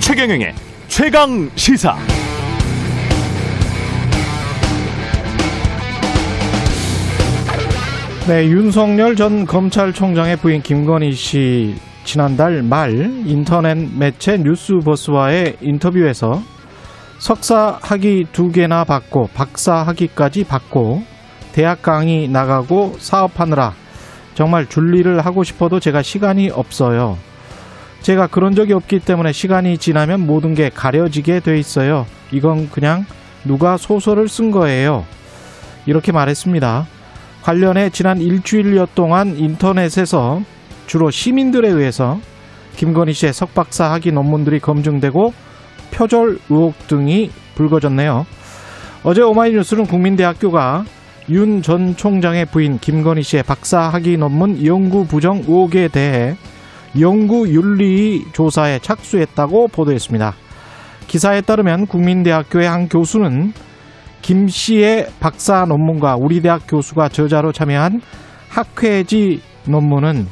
최경영의 최강 시사. 네, 윤석열 전 검찰총장의 부인 김건희 씨 지난달 말 인터넷 매체 뉴스버스와의 인터뷰에서 석사 학위 두 개나 받고 박사 학위까지 받고 대학 강의 나가고 사업하느라 정말 줄리를 하고 싶어도 제가 시간이 없어요. 제가 그런 적이 없기 때문에 시간이 지나면 모든 게 가려지게 돼 있어요. 이건 그냥 누가 소설을 쓴 거예요. 이렇게 말했습니다. 관련해 지난 일주일여 동안 인터넷에서 주로 시민들에 의해서 김건희 씨의 석박사 학위 논문들이 검증되고 표절 의혹 등이 불거졌네요. 어제 오마이뉴스는 국민대학교가 윤 전 총장의 부인 김건희 씨의 박사 학위 논문 연구 부정 의혹에 대해 연구윤리 조사에 착수했다고 보도했습니다. 기사에 따르면 국민대학교의 한 교수는 김 씨의 박사 논문과 우리 대학 교수가 저자로 참여한 학회지 논문은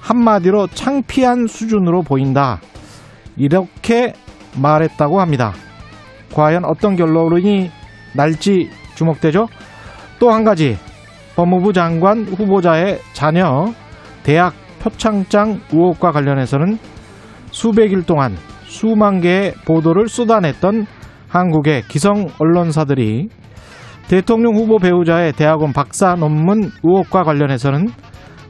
한마디로 창피한 수준으로 보인다. 이렇게 말했다고 합니다. 과연 어떤 결론이 날지 주목되죠? 또 한 가지 법무부 장관 후보자의 자녀 대학 표창장 의혹과 관련해서는 수백일 동안 수만 개의 보도를 쏟아냈던 한국의 기성 언론사들이 대통령 후보 배우자의 대학원 박사 논문 의혹과 관련해서는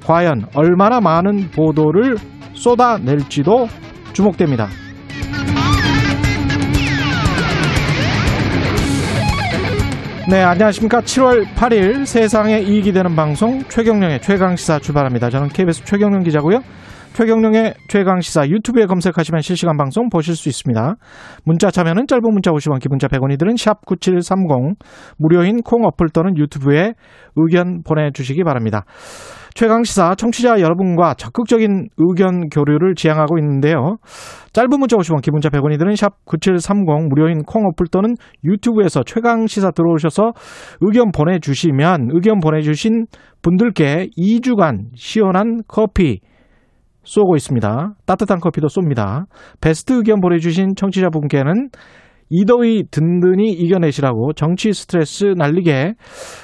과연 얼마나 많은 보도를 쏟아낼지도 주목됩니다. 네, 안녕하십니까. 7월 8일 세상에 이익이 되는 방송 최경령의 최강시사 출발합니다. 저는 KBS 최경령 기자고요. 최경령의 최강시사 유튜브에 검색하시면 실시간 방송 보실 수 있습니다. 문자 참여는 짧은 문자 50원, 기본자 100원이 드는 샵9730 무료인 콩 어플 또는 유튜브에 의견 보내주시기 바랍니다. 최강시사 청취자 여러분과 적극적인 의견 교류를 지향하고 있는데요. 짧은 문자 50원, 기본자 100원이 드는 샵 9730 무료인 콩 어플 또는 유튜브에서 최강시사 들어오셔서 의견 보내주시면 의견 보내주신 분들께 2주간 시원한 커피 쏘고 있습니다. 따뜻한 커피도 쏩니다. 베스트 의견 보내주신 청취자분께는 이더위 든든히 이겨내시라고 정치 스트레스 날리게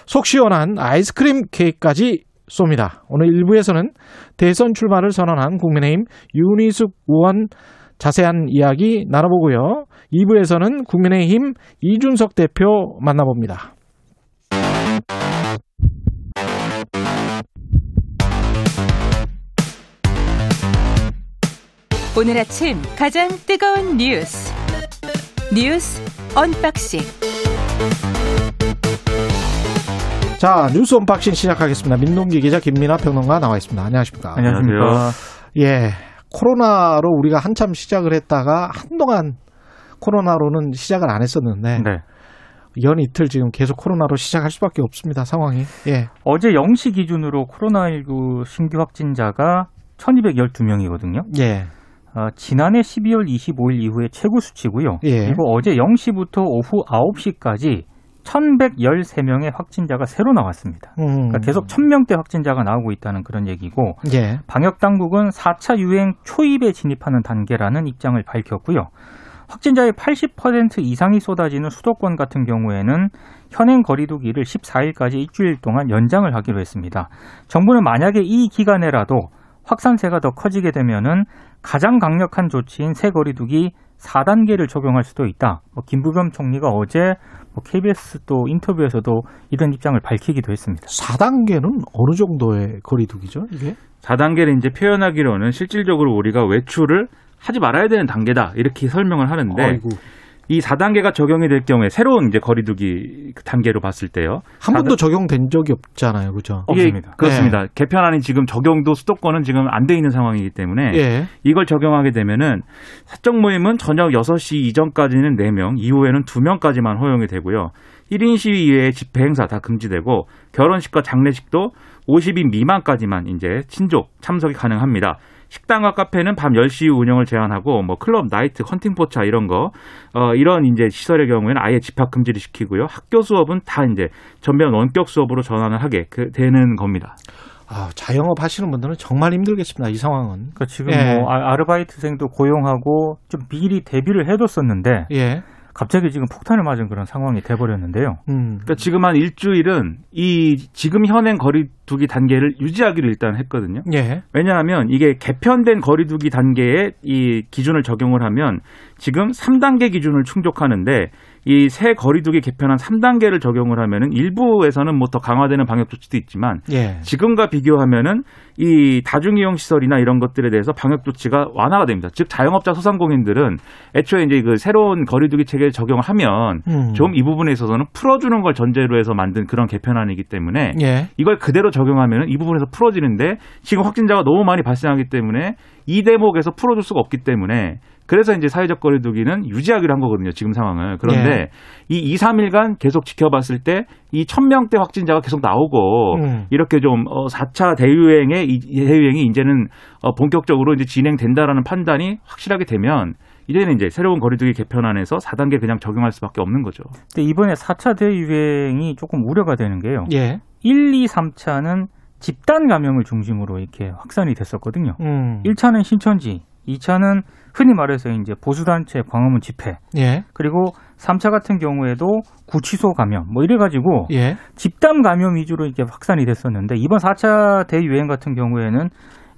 속 시원한 아이스크림 케이크까지 쏩니다. 오늘 1부에서는 대선 출마를 선언한 국민의힘 윤희숙 의원 자세한 이야기 나눠보고요. 2부에서는 국민의힘 이준석 대표 만나봅니다. 오늘 아침 가장 뜨거운 뉴스 뉴스 언박싱 자 뉴스 unboxing 시작하겠습니다. 민동기 기자 김민아 평론가 나와 있습니다. 안녕하십니까? 안녕하십니까? 예, 코로나로 우리가 한참 시작을 했다가 한동안 코로나로는 시작을 안 했었는데 네. 연 이틀 지금 계속 코로나로 시작할 수밖에 없습니다. 상황이. 예. 어제 0시 기준으로 코로나19 신규 확진자가 1212명이거든요. 예. 어, 지난해 12월 25일 이후에 최고 수치고요. 예. 그리고 어제 0시부터 오후 9시까지 1113명의 확진자가 새로 나왔습니다. 음. 그러니까 계속 1000명대 확진자가 나오고 있다는 그런 얘기고 예. 방역 당국은 4차 유행 초입에 진입하는 단계라는 입장을 밝혔고요. 확진자의 80% 이상이 쏟아지는 수도권 같은 경우에는 현행 거리두기를 14일까지 일주일 동안 연장을 하기로 했습니다. 정부는 만약에 이 기간에라도 확산세가 더 커지게 되면은 가장 강력한 조치인 새 거리두기 4단계를 적용할 수도 있다. 뭐 김부겸 총리가 어제 뭐 KBS 또 인터뷰에서도 이런 입장을 밝히기도 했습니다. 4단계는 어느 정도의 거리두기죠, 이게? 4단계를 이제 표현하기로는 실질적으로 우리가 외출을 하지 말아야 되는 단계다. 이렇게 설명을 하는데 아이고. 이 4단계가 적용이 될 경우에 새로운 이제 거리두기 단계로 봤을 때요. 한 번도 적용된 적이 없잖아요. 그죠? 이게 없습니다. 그렇습니다. 개편안이 지금 적용도 수도권은 지금 안 돼 있는 상황이기 때문에 예. 이걸 적용하게 되면은 사적 모임은 저녁 6시 이전까지는 4명, 이후에는 2명까지만 허용이 되고요. 1인 시위 이외의 집회 행사 다 금지되고 결혼식과 장례식도 50인 미만까지만 이제 친족 참석이 가능합니다. 식당과 카페는 밤 10시 이후 운영을 제한하고 뭐 클럽, 나이트, 헌팅 포차 이런 거 어, 이런 이제 시설의 경우에는 아예 집합 금지를 시키고요. 학교 수업은 다 이제 전면 원격 수업으로 전환을 하게 그, 되는 겁니다. 아, 자영업 하시는 분들은 정말 힘들겠습니다. 이 상황은. 그러니까 지금 예. 뭐 아- 아르바이트생도 고용하고 좀 미리 대비를 해뒀었는데 예. 갑자기 지금 폭탄을 맞은 그런 상황이 돼버렸는데요. 음. 그러니까 지금 한 일주일은 이 지금 현행 거리두기 단계를 유지하기로 일단 했거든요. 예. 왜냐하면 이게 개편된 거리두기 단계에 이 기준을 적용을 하면 지금 3단계 기준을 충족하는데 이 새 거리두기 개편한 3단계를 적용을 하면은 일부에서는 뭐 더 강화되는 방역 조치도 있지만 예. 지금과 비교하면은 이 다중이용 시설이나 이런 것들에 대해서 방역 조치가 완화가 됩니다. 즉 자영업자 소상공인들은 애초에 이제 그 새로운 거리두기 체계를 적용을 하면 음. 좀이 부분에 있어서는 풀어주는 걸 전제로 해서 만든 그런 개편안이기 때문에 예. 이걸 그대로 적용하면 이 부분에서 풀어지는데 지금 확진자가 너무 많이 발생하기 때문에 이 대목에서 풀어줄 수가 없기 때문에 그래서 이제 사회적 거리두기는 유지하기로 한 거거든요. 지금 상황을. 그런데 예. 이 2, 3일간 계속 지켜봤을 때 이 1000명대 확진자가 계속 나오고 음. 이렇게 좀 어, 4차 대유행의 이 대유행이 이제는 어, 본격적으로 이제 진행된다라는 판단이 확실하게 되면 이제는 이제 새로운 거리두기 개편안에서 4단계 그냥 적용할 수밖에 없는 거죠. 근데 이번에 4차 대유행이 조금 우려가 되는 게요. 예. 1, 2, 3차는 집단 감염을 중심으로 이렇게 확산이 됐었거든요. 음. 1차는 신천지, 2차는 흔히 말해서 이제 보수단체 광화문 집회, 예. 그리고 3차 같은 경우에도 구치소 감염, 뭐 이래 가지고 예. 집단 감염 위주로 이렇게 확산이 됐었는데 이번 4차 대유행 같은 경우에는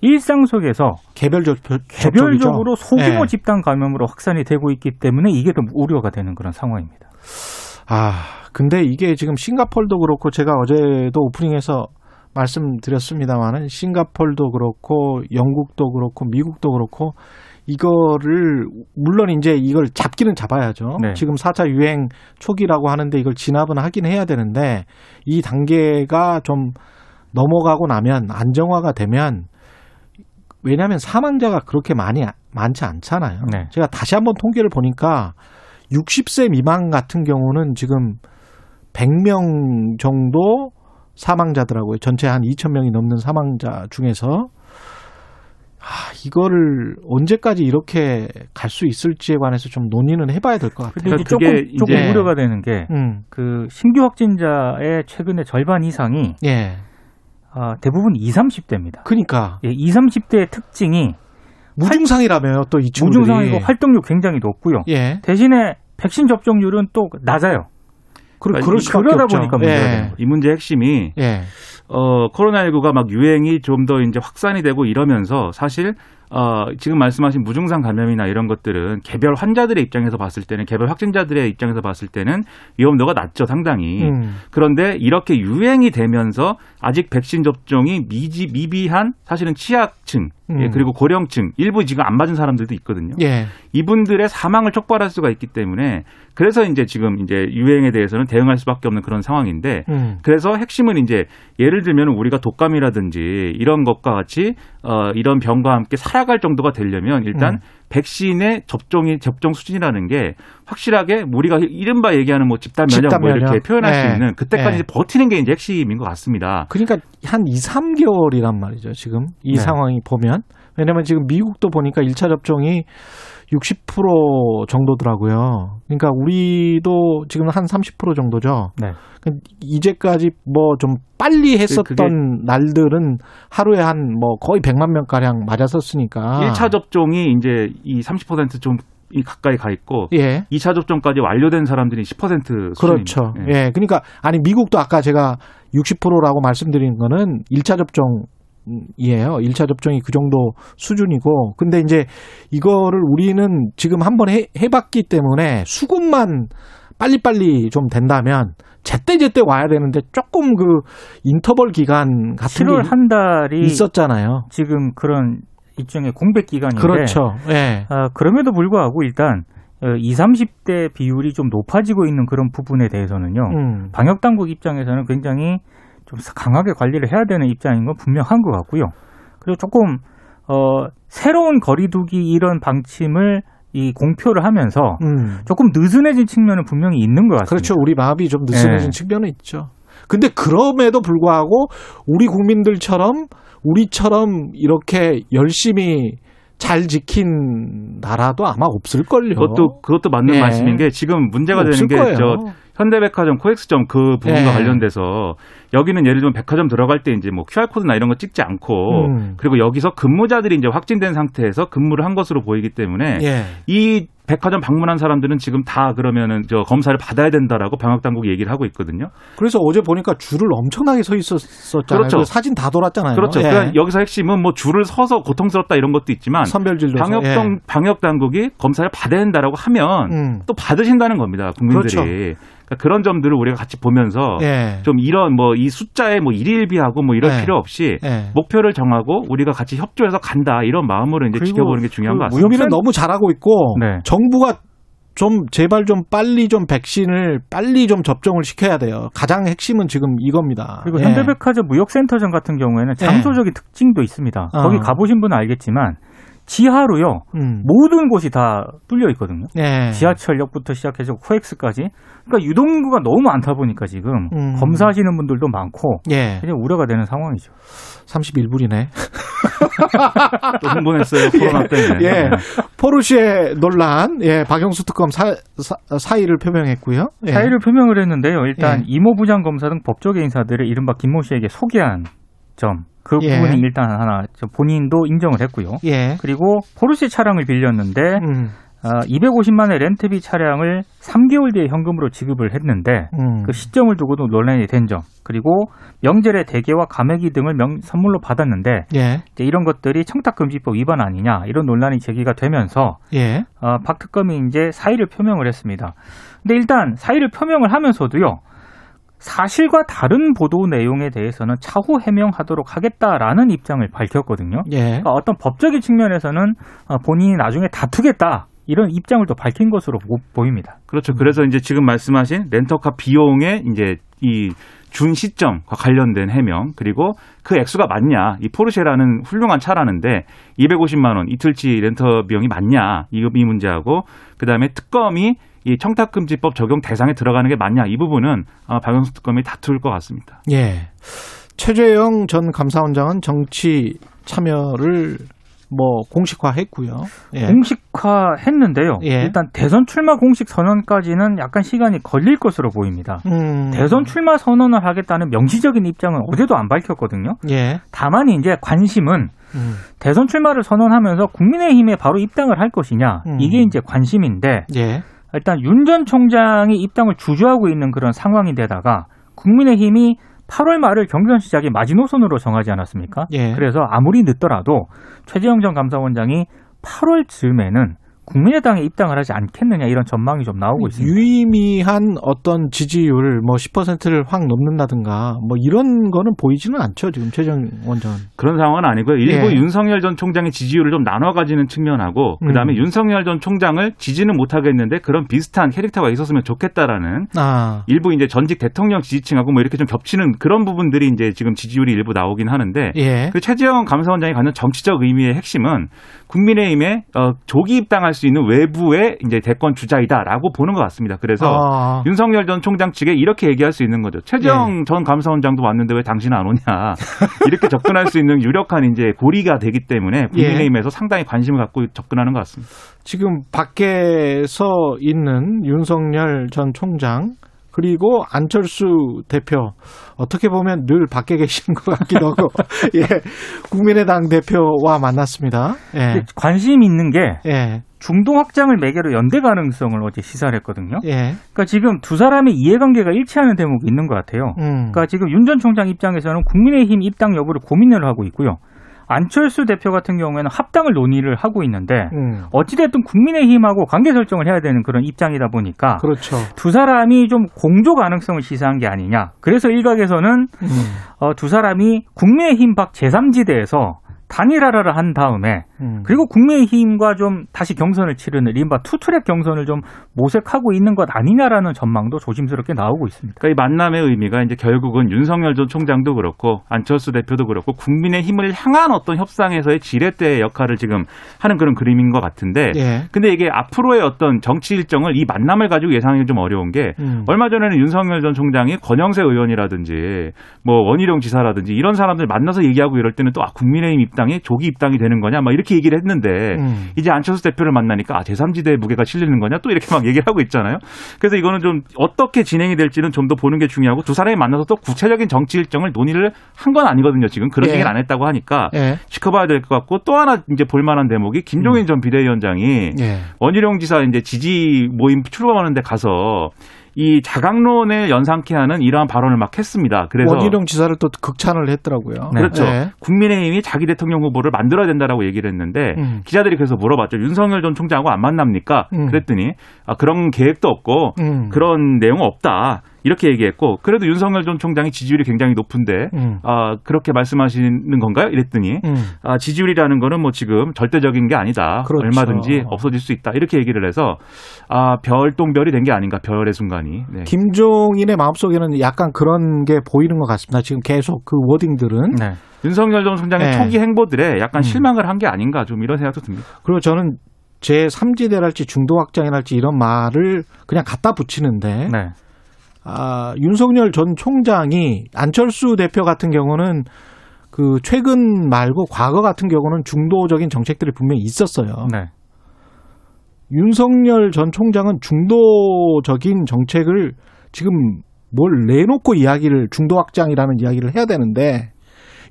일상 속에서 개별적 개별적으로 소규모 예. 집단 감염으로 확산이 되고 있기 때문에 이게 더 우려가 되는 그런 상황입니다. 아, 근데 이게 지금 싱가폴도 그렇고 제가 어제도 오프닝에서 말씀드렸습니다만은 싱가폴도 그렇고 영국도 그렇고 미국도 그렇고 이거를 물론 이제 이걸 잡기는 잡아야죠. 네. 지금 4차 유행 초기라고 하는데 이걸 진압은 하긴 해야 되는데 이 단계가 좀 넘어가고 나면 안정화가 되면 왜냐하면 사망자가 그렇게 많이 많지 않잖아요. 네. 제가 다시 한번 통계를 보니까 60세 미만 같은 경우는 지금 100명 정도 사망자더라고요. 전체 한 2,000명이 넘는 사망자 중에서 아, 이거를 언제까지 이렇게 갈 수 있을지에 관해서 좀 논의는 해봐야 될 것 같아요. 근데 이제 그게 조금 조금 이제- 우려가 되는 게 음, 그 신규 확진자의 최근에 절반 이상이 예. 아, 대부분 20, 30대입니다. 그러니까 예, 20, 30대의 특징이 무증상이라며요. 또 이 친구들이. 무증상이고 활동력 굉장히 높고요. 예. 대신에 백신 접종률은 또 낮아요. 아니, 그럴 수밖에 그러다 없죠. 보니까 문제가 예. 이 문제의 핵심이 예. 어, 코로나19가 막 유행이 좀 더 이제 확산이 되고 이러면서 사실 어, 지금 말씀하신 무증상 감염이나 이런 것들은 개별 환자들의 입장에서 봤을 때는 개별 확진자들의 입장에서 봤을 때는 위험도가 낮죠, 상당히. 음. 그런데 이렇게 유행이 되면서 아직 백신 접종이 미지 미비한 사실은 취약층 예, 음. 그리고 고령층 일부 지금 안 맞은 사람들도 있거든요. 예. 이분들의 사망을 촉발할 수가 있기 때문에 그래서 이제 지금 이제 유행에 대해서는 대응할 수밖에 없는 그런 상황인데 음. 그래서 핵심은 이제 예를 들면 우리가 독감이라든지 이런 것과 같이 어 이런 병과 함께 살아 갈 정도가 되려면 일단 음. 백신의 접종이 접종 수준이라는 게 확실하게 우리가 이른바 얘기하는 뭐 집단 면역 집단 뭐 이렇게. 표현할 수 네. 있는 그때까지 네. 버티는 게 이제 핵심인 것 같습니다. 그러니까 한 2, 3개월이란 말이죠. 지금 이 네. 상황이 보면. 왜냐면 지금 미국도 보니까 1차 접종이 60% 정도더라고요. 그러니까 우리도 지금 한 30% 정도죠. 네. 이제까지 뭐 좀 빨리 했었던 날들은 하루에 한 뭐 거의 100만 명 가량 맞았었으니까. 1차 접종이 이제 이 30%좀 가까이 가 있고 예. 2차 접종까지 완료된 사람들이 10% 그렇죠. 수준입니다. 예. 그러니까 아니 미국도 아까 제가 60%라고 말씀드린 거는 1차 접종 이에요. 1차 접종이 그 정도 수준이고 근데 이제 이거를 우리는 지금 한번 해, 해봤기 때문에 수급만 빨리빨리 좀 된다면 제때제때 와야 되는데 조금 그 인터벌 기간 같은 7월 게한 달이 있었잖아요. 지금 그런 일종의 공백 기간인데 그렇죠. 예. 아, 그럼에도 불구하고 일단 어, 20, 30대 비율이 좀 높아지고 있는 그런 부분에 대해서는요. 음. 방역 당국 입장에서는 굉장히 좀 강하게 관리를 해야 되는 입장인 건 분명한 것 같고요. 그리고 조금 어, 새로운 거리두기 이런 방침을 이 공표를 하면서 음. 조금 느슨해진 측면은 분명히 있는 것 같습니다. 그렇죠. 우리 마음이 좀 느슨해진 예. 측면은 있죠. 근데 그럼에도 불구하고 우리 국민들처럼 우리처럼 이렇게 열심히 잘 지킨 나라도 아마 없을걸요. 그것도 그것도 맞는 예. 말씀인 게 지금 문제가 되는 게. 저 현대백화점 코엑스점 그 부분과 예. 관련돼서 여기는 예를 들면 백화점 들어갈 때 이제 뭐 QR 코드나 이런 거 찍지 않고 음. 그리고 여기서 근무자들이 이제 확진된 상태에서 근무를 한 것으로 보이기 때문에 예. 이 백화점 방문한 사람들은 지금 다 그러면은 저 검사를 받아야 된다라고 방역 당국이 얘기를 하고 있거든요. 그래서 어제 보니까 줄을 엄청나게 서 있었잖아요. 그렇죠. 그 사진 다 돌았잖아요. 그렇죠. 예. 그러니까 여기서 핵심은 뭐 줄을 서서 고통스럽다 이런 것도 있지만 선별진료 방역 당 방역 당국이 검사를 받아야 된다라고 하면 음. 또 받으신다는 겁니다. 국민들이. 그렇죠. 그러니까 그런 점들을 우리가 같이 보면서 예. 좀 이런 뭐 이 숫자에 뭐 일일비하고 뭐 이럴 네. 필요 없이 예. 목표를 정하고 우리가 같이 협조해서 간다 이런 마음으로 이제 지켜보는 게 중요한 그 것 같습니다. 우리는 너무 잘하고 있고 네. 정부가 좀 제발 좀 빨리 좀 백신을 빨리 좀 접종을 시켜야 돼요. 가장 핵심은 지금 이겁니다. 그리고 예. 현대백화점 무역센터점 같은 경우에는 장소적인 특징도 있습니다. 어. 거기 가보신 분은 알겠지만 지하로요 음. 모든 곳이 다 뚫려 있거든요. 예. 지하철역부터 시작해서 코엑스까지. 그러니까 유동인구가 너무 많다 보니까 지금 음. 검사하시는 분들도 많고 예. 그냥 우려가 되는 상황이죠. 31분이네. 또 흥분했어요 코로나 때문에. 예. 네. 포르쉐 논란, 예, 박영수 특검 사, 사, 의를 표명했고요. 예. 사의를 표명을 했는데요. 일단 예. 이모 부장 검사 등 법조계 인사들을 이른바 김모 씨에게 소개한 점. 그 예. 부분이 일단 하나 저 본인도 인정을 했고요. 예. 그리고 포르쉐 차량을 빌렸는데 음, 아, 250만 원의 렌트비 차량을 3개월 뒤에 현금으로 지급을 했는데 음. 그 시점을 두고도 논란이 된 점. 그리고 명절에 대게와 가메기 등을 명- 선물로 받았는데 예. 이제 이런 것들이 청탁금지법 위반 아니냐 이런 논란이 제기가 되면서 예. 어, 박 특검이 이제 사의를 표명을 했습니다. 근데 일단 사의를 표명을 하면서도요. 사실과 다른 보도 내용에 대해서는 차후 해명하도록 하겠다라는 입장을 밝혔거든요. 예. 그러니까 어떤 법적인 측면에서는 어, 본인이 나중에 다투겠다 이런 입장을 또 밝힌 것으로 보- 보입니다. 그렇죠. 그래서 이제 지금 말씀하신 렌터카 비용의 이제 이 준 시점과 관련된 해명 그리고 그 액수가 맞냐 이 포르쉐라는 훌륭한 차라는데 250만 원 이틀치 렌터 비용이 맞냐 이, 이 문제하고 그 다음에 특검이 이 청탁금지법 적용 대상에 들어가는 게 맞냐 이 부분은 아마 박영수 특검이 다툴 것 같습니다. 예. 최재형 전 감사원장은 정치 참여를 뭐 공식화했고요. 예. 공식화했는데요. 예. 일단 대선 출마 공식 선언까지는 약간 시간이 걸릴 것으로 보입니다. 음. 대선 출마 선언을 하겠다는 명시적인 입장은 어제도 안 밝혔거든요. 예. 다만 이제 관심은 음. 대선 출마를 선언하면서 국민의힘에 바로 입당을 할 것이냐 음. 이게 이제 관심인데 예. 일단 윤 전 총장이 입당을 주저하고 있는 그런 상황인데다가 국민의힘이 8월 말을 경선 시작이 마지노선으로 정하지 않았습니까? 예. 그래서 아무리 늦더라도 최재형 전 감사원장이 8월 즈음에는 국민의당에 입당을 하지 않겠느냐 이런 전망이 좀 나오고 있습니다. 유의미한 어떤 지지율 뭐 10%를 확 넘는다든가 뭐 이런 거는 보이지는 않죠 지금 최정 원장은. 그런 상황은 아니고요. 일부 예. 윤석열 전 총장의 지지율을 좀 나눠 가지는 측면하고 그다음에 음. 윤석열 전 총장을 지지는 못 하겠는데 그런 비슷한 캐릭터가 있었으면 좋겠다라는 아. 일부 이제 전직 대통령 지지층하고 뭐 이렇게 좀 겹치는 그런 부분들이 이제 지금 지지율이 일부 나오긴 하는데 예. 그 최재형 감사원장이 갖는 정치적 의미의 핵심은 국민의힘에 어, 조기 입당할 수 있는 외부의 이제 대권 주자이다라고 보는 것 같습니다. 그래서 아. 윤석열 전 총장 측에 이렇게 얘기할 수 있는 거죠. 최재형 전 감사원장도 왔는데 왜 당신은 안 오냐. 이렇게 접근할 수 있는 유력한 이제 고리가 되기 때문에 국민의힘에서 상당히 관심을 갖고 접근하는 것 같습니다. 지금 밖에서 있는 윤석열 전 총장 그리고 안철수 대표 어떻게 보면 늘 밖에 계신 것 같기도 하고 예 국민의당 대표와 만났습니다. 예 관심 있는 게 예, 중동 확장을 매개로 연대 가능성을 어제 시사를 했거든요. 예, 그러니까 지금 두 사람의 이해관계가 일치하는 대목이 있는 것 같아요. 음, 그러니까 지금 윤 전 총장 입장에서는 국민의힘 입당 여부를 고민을 하고 있고요. 안철수 대표 같은 경우에는 합당을 논의를 하고 있는데 음, 어찌됐든 국민의힘하고 관계 설정을 해야 되는 그런 입장이다 보니까 그렇죠. 두 사람이 좀 공조 가능성을 시사한 게 아니냐. 그래서 일각에서는 음, 어, 두 사람이 국민의힘 밖 제3지대에서 단일화를 한 다음에 음. 그리고 국민의힘과 좀 다시 경선을 치르는 이른바 투트랙 경선을 좀 모색하고 있는 것 아니냐라는 전망도 조심스럽게 나오고 있습니다. 그러니까 이 만남의 의미가 이제 결국은 윤석열 전 총장도 그렇고 안철수 대표도 그렇고 국민의 힘을 향한 어떤 협상에서의 지렛대 역할을 지금 하는 그런 그림인 것 같은데 예. 근데 이게 앞으로의 어떤 정치 일정을 이 만남을 가지고 예상하기 좀 어려운 게 음. 얼마 전에는 윤석열 전 총장이 권영세 의원이라든지 뭐 원희룡 지사라든지 이런 사람들 만나서 얘기하고 이럴 때는 또 아, 국민의힘 입당 이 조기 입당이 되는 거냐 막 이렇게 얘기를 했는데 음. 이제 안철수 대표를 만나니까 아, 제3지대의 무게가 실리는 거냐 또 이렇게 막 얘기를 하고 있잖아요. 그래서 이거는 좀 어떻게 진행이 될지는 좀 더 보는 게 중요하고 두 사람이 만나서 또 구체적인 정치 일정을 논의를 한 건 아니거든요. 지금 그런 예. 얘기를 안 했다고 하니까 예. 지켜봐야 될 것 같고 또 하나 이제 볼만한 대목이 김종인 전 비대위원장이 예. 원희룡 지사 이제 지지 모임 출범하는데 가서 이 자강론을 연상케 하는 이러한 발언을 막 했습니다. 그래서 원희룡 지사를 또 극찬을 했더라고요. 그렇죠. 네. 국민의힘이 자기 대통령 후보를 만들어야 된다라고 얘기를 했는데 음. 기자들이 그래서 물어봤죠. 윤석열 전 총장하고 안 만납니까? 음. 그랬더니 아, 그런 계획도 없고 음. 그런 내용은 없다. 이렇게 얘기했고 그래도 윤석열 전 총장이 지지율이 굉장히 높은데 음. 아, 그렇게 말씀하시는 건가요? 이랬더니 음. 아, 지지율이라는 거는 뭐 지금 절대적인 게 아니다. 그렇죠. 얼마든지 없어질 수 있다. 이렇게 얘기를 해서 아, 별똥별이 된 게 아닌가. 별의 순간이. 네. 김종인의 마음속에는 약간 그런 게 보이는 것 같습니다. 지금 계속 그 워딩들은. 네. 윤석열 전 총장의 네. 초기 행보들에 약간 음. 실망을 한 게 아닌가 좀 이런 생각도 듭니다. 그리고 저는 제 3지대랄지 중도 확장이랄지 이런 말을 그냥 갖다 붙이는데 네. 아, 윤석열 전 총장이 안철수 대표 같은 경우는 그 최근 말고 과거 같은 경우는 중도적인 정책들이 분명히 있었어요. 네. 윤석열 전 총장은 중도적인 정책을 지금 뭘 내놓고 이야기를 중도 확장이라는 이야기를 해야 되는데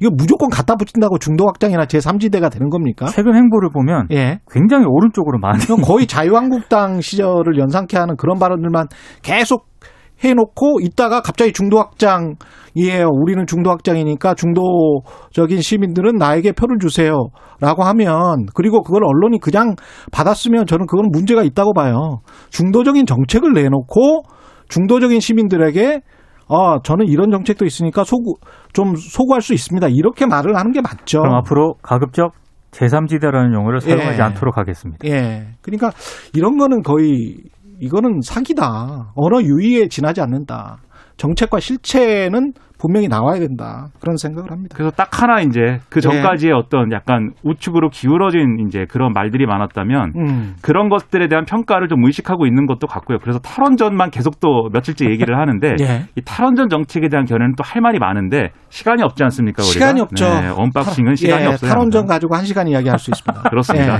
이거 무조건 갖다 붙인다고 중도 확장이나 제3지대가 되는 겁니까? 최근 행보를 보면 예. 굉장히 오른쪽으로 많이 거의 자유한국당 시절을 연상케 하는 그런 발언들만 계속 해놓고 있다가 갑자기 중도 확장이에요. 우리는 중도 확장이니까 중도적인 시민들은 나에게 표를 주세요라고 하면 그리고 그걸 언론이 그냥 받았으면 저는 그건 문제가 있다고 봐요. 중도적인 정책을 내놓고 중도적인 시민들에게 어 저는 이런 정책도 있으니까 소구 좀 소구할 수 있습니다. 이렇게 말을 하는 게 맞죠. 그럼 앞으로 가급적 제3지대라는 용어를 사용하지 예. 않도록 하겠습니다. 예. 그러니까 이런 거는 거의 이거는 사기다. 언어 유희에 지나지 않는다. 정책과 실체는 분명히 나와야 된다. 그런 생각을 합니다. 그래서 딱 하나 이제 그 네. 전까지의 어떤 약간 우측으로 기울어진 이제 그런 말들이 많았다면 음. 그런 것들에 대한 평가를 좀 의식하고 있는 것도 같고요. 그래서 탈원전만 계속 또 며칠째 얘기를 하는데 예. 이 탈원전 정책에 대한 견해는 또 할 말이 많은데 시간이 없지 않습니까? 우리가? 시간이 없죠. 네, unboxing은 시간이 예, 없어요. 탈원전 가지고 한 시간 이야기할 수 있습니다. 그렇습니다.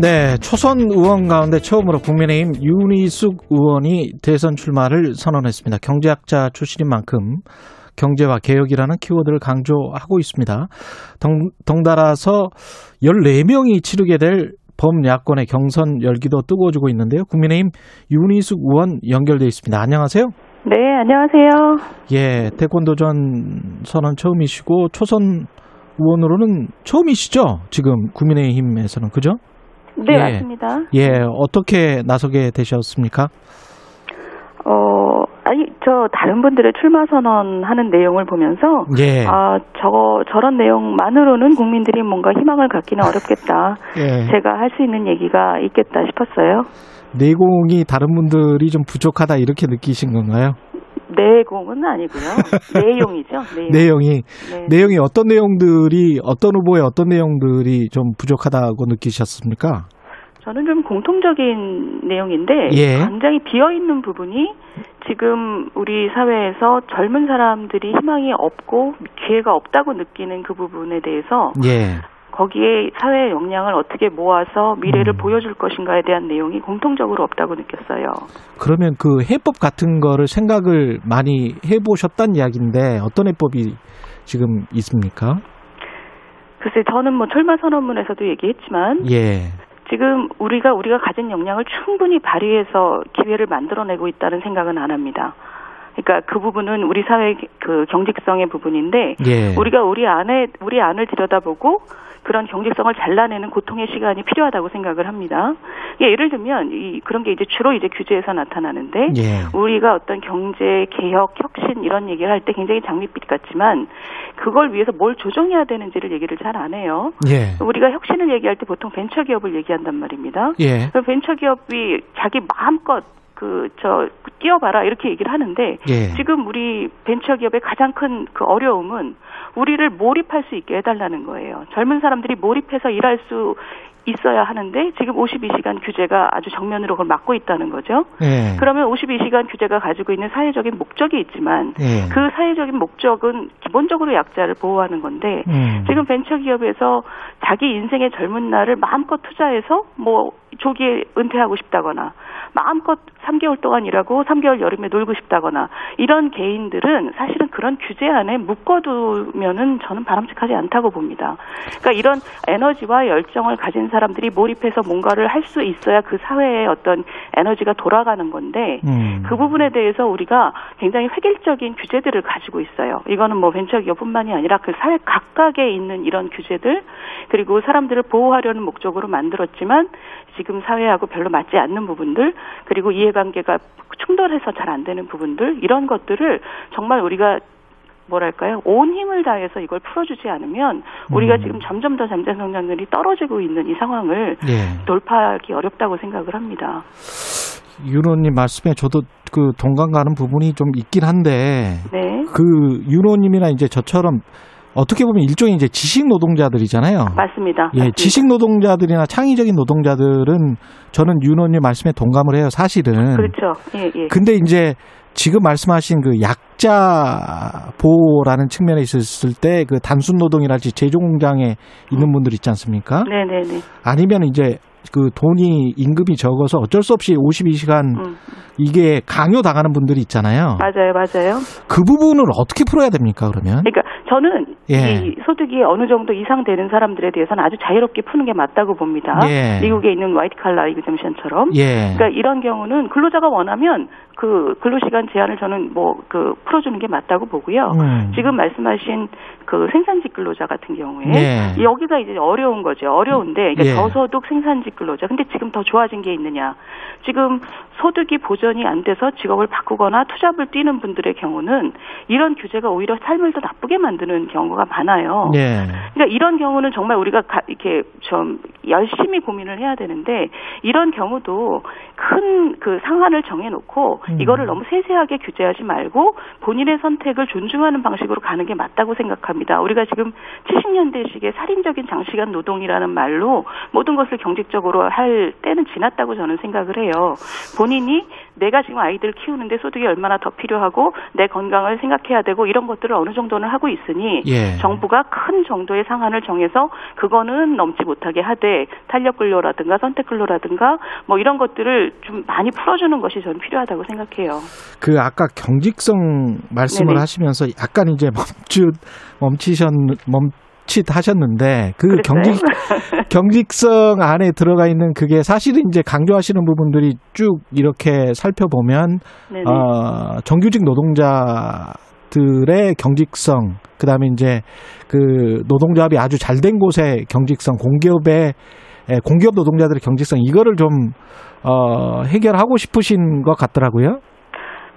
네, 초선 의원 가운데 처음으로 국민의힘 윤희숙 의원이 대선 출마를 선언했습니다. 경제학자 출신인 만큼 경제와 개혁이라는 키워드를 강조하고 있습니다. 덩, 덩달아서 14명이 치르게 될 범야권의 경선 열기도 뜨거워지고 있는데요. 국민의힘 윤희숙 의원 연결돼 있습니다. 안녕하세요. 네, 안녕하세요. 예, 태권도전 선언 처음이시고 초선 의원으로는 처음이시죠? 지금 국민의힘에서는 그죠? 네, 예. 맞습니다. 예, 어떻게 나서게 되셨습니까? 어, 아니, 저 다른 분들의 출마 선언 하는 내용을 보면서 예, 아, 저거 저런 내용만으로는 국민들이 뭔가 희망을 갖기는 어렵겠다. 예. 제가 할 수 있는 얘기가 있겠다 싶었어요. 내공이 다른 분들이 좀 부족하다 이렇게 느끼신 건가요? 내공은 아니고요. 내용이죠. 내용. 내용 이 네. 내용이 어떤 내용들이 어떤 후보의 어떤 내용들이 좀 부족하다고 느끼셨습니까? 저는 좀 공통적인 내용인데 예. 굉장히 비어 있는 부분이 지금 우리 사회에서 젊은 사람들이 희망이 없고 기회가 없다고 느끼는 그 부분에 대해서 예. 거기에 사회의 역량을 어떻게 모아서 미래를 음. 보여줄 것인가에 대한 내용이 공통적으로 없다고 느꼈어요. 그러면 그 해법 같은 거를 생각을 많이 해보셨단 이야기인데 어떤 해법이 지금 있습니까? 글쎄 저는 뭐 출마 선언문에서도 얘기했지만 예. 지금 우리가 우리가 가진 역량을 충분히 발휘해서 기회를 만들어내고 있다는 생각은 안 합니다. 그러니까 그 부분은 우리 사회 그 경직성의 부분인데 예. 우리가 우리 안에 우리 안을 들여다보고 그런 경직성을 잘라내는 고통의 시간이 필요하다고 생각을 합니다. 예, 예를 들면 이 그런 게 이제 주로 이제 규제에서 나타나는데 예. 우리가 어떤 경제 개혁 혁신 이런 얘기를 할 때 굉장히 장밋빛 같지만 그걸 위해서 뭘 조정해야 되는지를 얘기를 잘 안 해요. 예. 우리가 혁신을 얘기할 때 보통 벤처 기업을 얘기한단 말입니다. 예. 그 벤처 기업이 자기 마음껏 그 저 뛰어봐라 이렇게 얘기를 하는데 예. 지금 우리 벤처 기업의 가장 큰 그 어려움은 우리를 몰입할 수 있게 해달라는 거예요. 젊은 사람들이 몰입해서 일할 수 있어야 하는데 지금 52시간 규제가 아주 정면으로 그걸 막고 있다는 거죠. 예. 그러면 52시간 규제가 가지고 있는 사회적인 목적이 있지만 예. 그 사회적인 목적은 기본적으로 약자를 보호하는 건데 음. 지금 벤처 기업에서 자기 인생의 젊은 날을 마음껏 투자해서 뭐 조기에 은퇴하고 싶다거나 마음껏 3개월 동안 일하고 3개월 여름에 놀고 싶다거나 이런 개인들은 사실은 그런 규제 안에 묶어두면은 저는 바람직하지 않다고 봅니다. 그러니까 이런 에너지와 열정을 가진 사람들이 몰입해서 뭔가를 할 수 있어야 그 사회의 어떤 에너지가 돌아가는 건데 음. 그 부분에 대해서 우리가 굉장히 획일적인 규제들을 가지고 있어요. 이거는 뭐 벤처기업뿐만이 아니라 그 사회 각각에 있는 이런 규제들 그리고 사람들을 보호하려는 목적으로 만들었지만 지금 사회하고 별로 맞지 않는 부분들 그리고 이해관계가 충돌해서 잘 안 되는 부분들 이런 것들을 정말 우리가 뭐랄까요 온 힘을 다해서 이걸 풀어주지 않으면 우리가 음. 지금 점점 더 잠재 성장률이 떨어지고 있는 이 상황을 예. 돌파하기 어렵다고 생각을 합니다. 윤호님 말씀에 저도 그 동감 가는 부분이 좀 있긴 한데 네. 그 윤호님이나 이제 저처럼 어떻게 보면 일종의 이제 지식 노동자들이잖아요. 맞습니다. 예, 맞습니다. 지식 노동자들이나 창의적인 노동자들은 저는 윤호님 말씀에 동감을 해요. 사실은. 그렇죠. 예, 예. 근데 이제 지금 말씀하신 그 약자 보호라는 측면에 있었을 때 그 단순 노동이랄지 제조 공장에 있는 분들 있지 않습니까? 네, 네, 네. 아니면 이제 그 돈이 임금이 적어서 어쩔 수 없이 52시간 음. 이게 강요 당하는 분들이 있잖아요. 맞아요, 맞아요. 그 부분을 어떻게 풀어야 됩니까, 그러면? 그러니까 저는 예. 이 소득이 어느 정도 이상 되는 사람들에 대해서는 아주 자유롭게 푸는 게 맞다고 봅니다. 예. 미국에 있는 화이트 칼라 이그zem션처럼. 예. 그러니까 이런 경우는 근로자가 원하면 그 근로시간 제한을 저는 뭐 그 풀어주는 게 맞다고 보고요. 음. 지금 말씀하신 그 생산직 근로자 같은 경우에 예. 여기가 이제 어려운 거죠. 어려운데 그러니까 예. 저소득 생산직 근로자. 근데 지금 더 좋아진 게 있느냐? 지금 소득이 보전이 안 돼서 직업을 바꾸거나 투잡을 뛰는 분들의 경우는 이런 규제가 오히려 삶을 더 나쁘게 만드는 경우가 많아요. 예. 그러니까 이런 경우는 정말 우리가 가- 이렇게 좀 열심히 고민을 해야 되는데 이런 경우도 큰 그 상한을 정해놓고 음. 이거를 너무 세세하게 규제하지 말고 본인의 선택을 존중하는 방식으로 가는 게 맞다고 생각합니다. 우리가 지금 70년대식의 살인적인 장시간 노동이라는 말로 모든 것을 경직적으로 할 때는 지났다고 저는 생각을 해요. 본인이 내가 지금 아이들을 키우는데 소득이 얼마나 더 필요하고 내 건강을 생각해야 되고 이런 것들을 어느 정도는 하고 있으니 예. 정부가 큰 정도의 상한을 정해서 그거는 넘지 못하게 하되 탄력 근로라든가 선택 근로라든가 뭐 이런 것들을 좀 많이 풀어주는 것이 저는 필요하다고 생각해요. 그 아까 경직성 말씀을 네네. 하시면서 약간 이제 멈추 멈추셨 멈 칫 하셨는데 그 그랬어요? 경직 경직성 안에 들어가 있는 그게 사실은 이제 강조하시는 부분들이 쭉 이렇게 살펴보면 네네. 어, 정규직 노동자들의 경직성 그다음에 이제 그 노동조합이 아주 잘 된 곳의 경직성 공기업의 에, 공기업 노동자들의 경직성 이거를 좀 어, 해결하고 싶으신 것 같더라고요.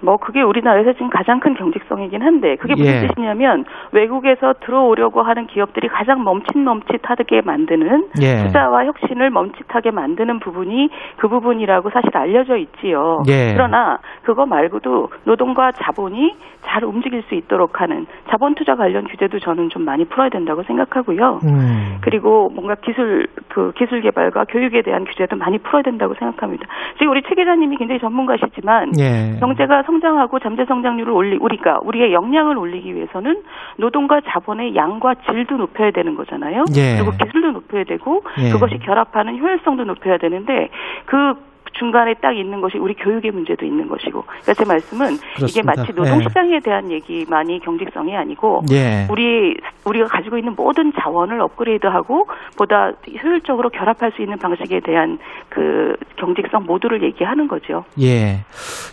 뭐 그게 우리나라에서 지금 가장 큰 경직성이긴 한데 그게 무슨 예. 뜻이냐면 외국에서 들어오려고 하는 기업들이 가장 멈칫멈칫하게 만드는 예. 투자와 혁신을 멈칫하게 만드는 부분이 그 부분이라고 사실 알려져 있지요. 예. 그러나 그거 말고도 노동과 자본이 잘 움직일 수 있도록 하는 자본 투자 관련 규제도 저는 좀 많이 풀어야 된다고 생각하고요. 음. 그리고 뭔가 기술 그 기술 개발과 교육에 대한 규제도 많이 풀어야 된다고 생각합니다. 지금 우리 최 기자님이 굉장히 전문가시지만 예. 경제가 성장하고 잠재 성장률을 올리 우리가 우리의 역량을 올리기 위해서는 노동과 자본의 양과 질도 높여야 되는 거잖아요. 예. 그리고 기술도 높여야 되고 예. 그것이 결합하는 효율성도 높여야 되는데 그 중간에 딱 있는 것이 우리 교육의 문제도 있는 것이고. 그러니까 제 말씀은 이게 그렇습니다. 마치 노동 시장에 대한 얘기만이 경직성이 아니고 예. 우리 우리가 가지고 있는 모든 자원을 업그레이드하고 보다 효율적으로 결합할 수 있는 방식에 대한 그 경직성 모두를 얘기하는 거죠. 예.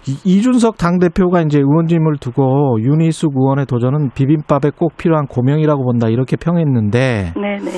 이- 이준석 당 대표가 이제 의원님을 두고 윤희숙 의원의 도전은 비빔밥에 꼭 필요한 고명이라고 본다 이렇게 평했는데 네, 네.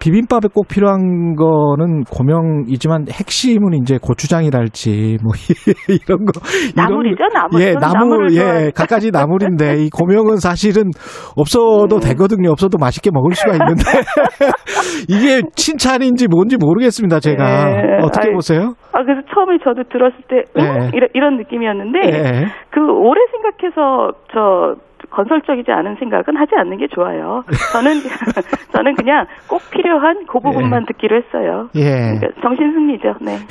비빔밥에 꼭 필요한 거는 고명이지만 핵심은 이제 고추장이랄지 뭐 이런 거 나물이죠, 나물. 예, 나물 예. 갖가지 나물인데 이 고명은 사실은 없어도 되거든요. 없어도 맛있게 먹을 수가 있는데 이게 칭찬인지 뭔지 모르겠습니다. 제가 네, 어떻게 아이, 보세요? 아 그래서 처음에 저도 들었을 때 응? 네. 이런, 이런 느낌이었는데 예. 그 오래 생각해서 저 건설적이지 않은 생각은 하지 않는 게 좋아요. 저는 저는 그냥 꼭 필요한 그 부분만 듣기로 했어요. 예. 그러니까 정신 승리죠. 네.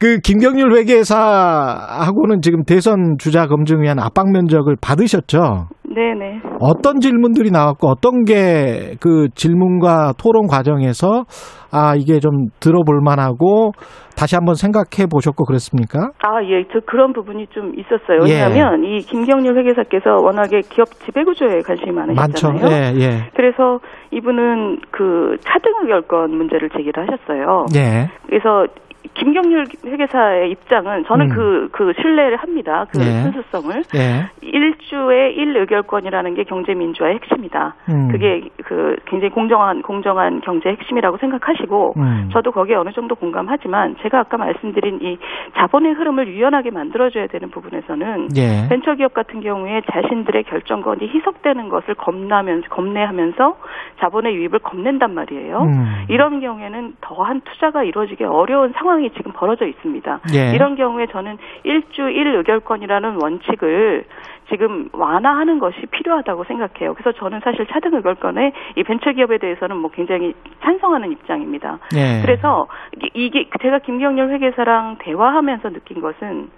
그 김경률 회계사하고는 지금 대선 주자 검증 위한 압박 면접을 받으셨죠? 네네. 어떤 질문들이 나왔고 어떤 게 그 질문과 토론 과정에서 아 이게 좀 들어볼 만하고 다시 한번 생각해 보셨고 그랬습니까? 아, 예, 저 그런 부분이 좀 있었어요. 예. 왜냐하면 이 김경률 회계사께서 워낙에 기업 지배구조에 관심이 많죠. 많으셨잖아요. 예, 예. 그래서 이분은 그 차등 의결권 문제를 제기를 하셨어요. 예. 그래서 김경률 회계사의 입장은 저는 음. 그, 그 신뢰를 합니다. 그 예. 순수성을. 예. 일주의 일의결권이라는 게 경제민주화의 핵심이다. 음. 그게 그 굉장히 공정한, 공정한 경제의 핵심이라고 생각하시고, 음. 저도 거기에 어느 정도 공감하지만, 제가 아까 말씀드린 이 자본의 흐름을 유연하게 만들어줘야 되는 부분에서는, 예. 벤처기업 같은 경우에 자신들의 결정권이 희석되는 것을 겁나면서, 겁내하면서 자본의 유입을 겁낸단 말이에요. 음. 이런 경우에는 더한 투자가 이루어지기 어려운 상황이 지금 벌어져 있습니다. 예. 이런 경우에 저는 일주 일 의결권이라는 원칙을 지금 완화하는 것이 필요하다고 생각해요. 그래서 저는 사실 차등 의결권에 이 벤처기업에 대해서는 뭐 굉장히 찬성하는 입장입니다. 예. 그래서 이게- 이게 제가 김경률 회계사랑 대화하면서 느낀 것은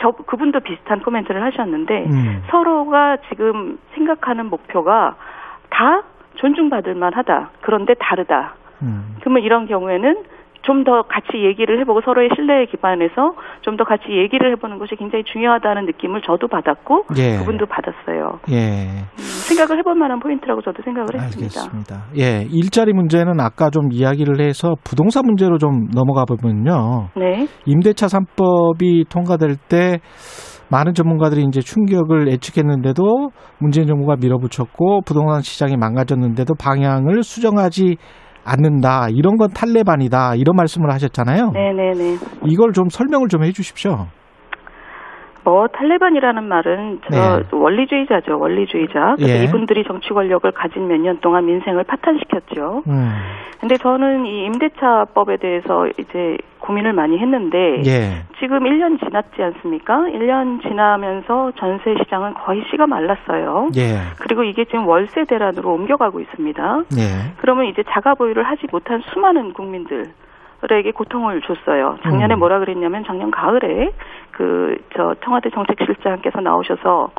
저 그분도 비슷한 코멘트를 하셨는데 음. 서로가 지금 생각하는 목표가 다 존중받을 만하다. 그런데 다르다. 음. 그러면 이런 경우에는 좀 더 같이 얘기를 해보고 서로의 신뢰에 기반해서 좀 더 같이 얘기를 해보는 것이 굉장히 중요하다는 느낌을 저도 받았고 예. 그분도 받았어요. 예. 음, 생각을 해볼 만한 포인트라고 저도 생각을 했습니다. 알겠습니다. 예. 일자리 문제는 아까 좀 이야기를 해서 부동산 문제로 좀 넘어가 보면요. 네, 임대차 3법이 통과될 때 많은 전문가들이 이제 충격을 예측했는데도 문재인 정부가 밀어붙였고 부동산 시장이 망가졌는데도 방향을 수정하지 않는다. 이런 건 탈레반이다. 이런 말씀을 하셨잖아요. 네, 네, 네. 이걸 좀 설명을 좀 해주십시오. 뭐 탈레반이라는 말은 저 네. 원리주의자죠, 원리주의자. 그래서 예. 이분들이 정치 권력을 가진 몇 년 동안 민생을 파탄시켰죠. 음. 근데 저는 이 임대차법에 대해서 이제 고민을 많이 했는데 예. 지금 1년 지났지 않습니까? 1년 지나면서 전세 시장은 거의 씨가 말랐어요. 예. 그리고 이게 지금 월세 대란으로 옮겨가고 있습니다. 예. 그러면 이제 자가 보유를 하지 못한 수많은 국민들 에게 고통을 줬어요. 작년에 음. 뭐라 그랬냐면 작년 가을에 그 저 청와대 정책실장께서 나오셔서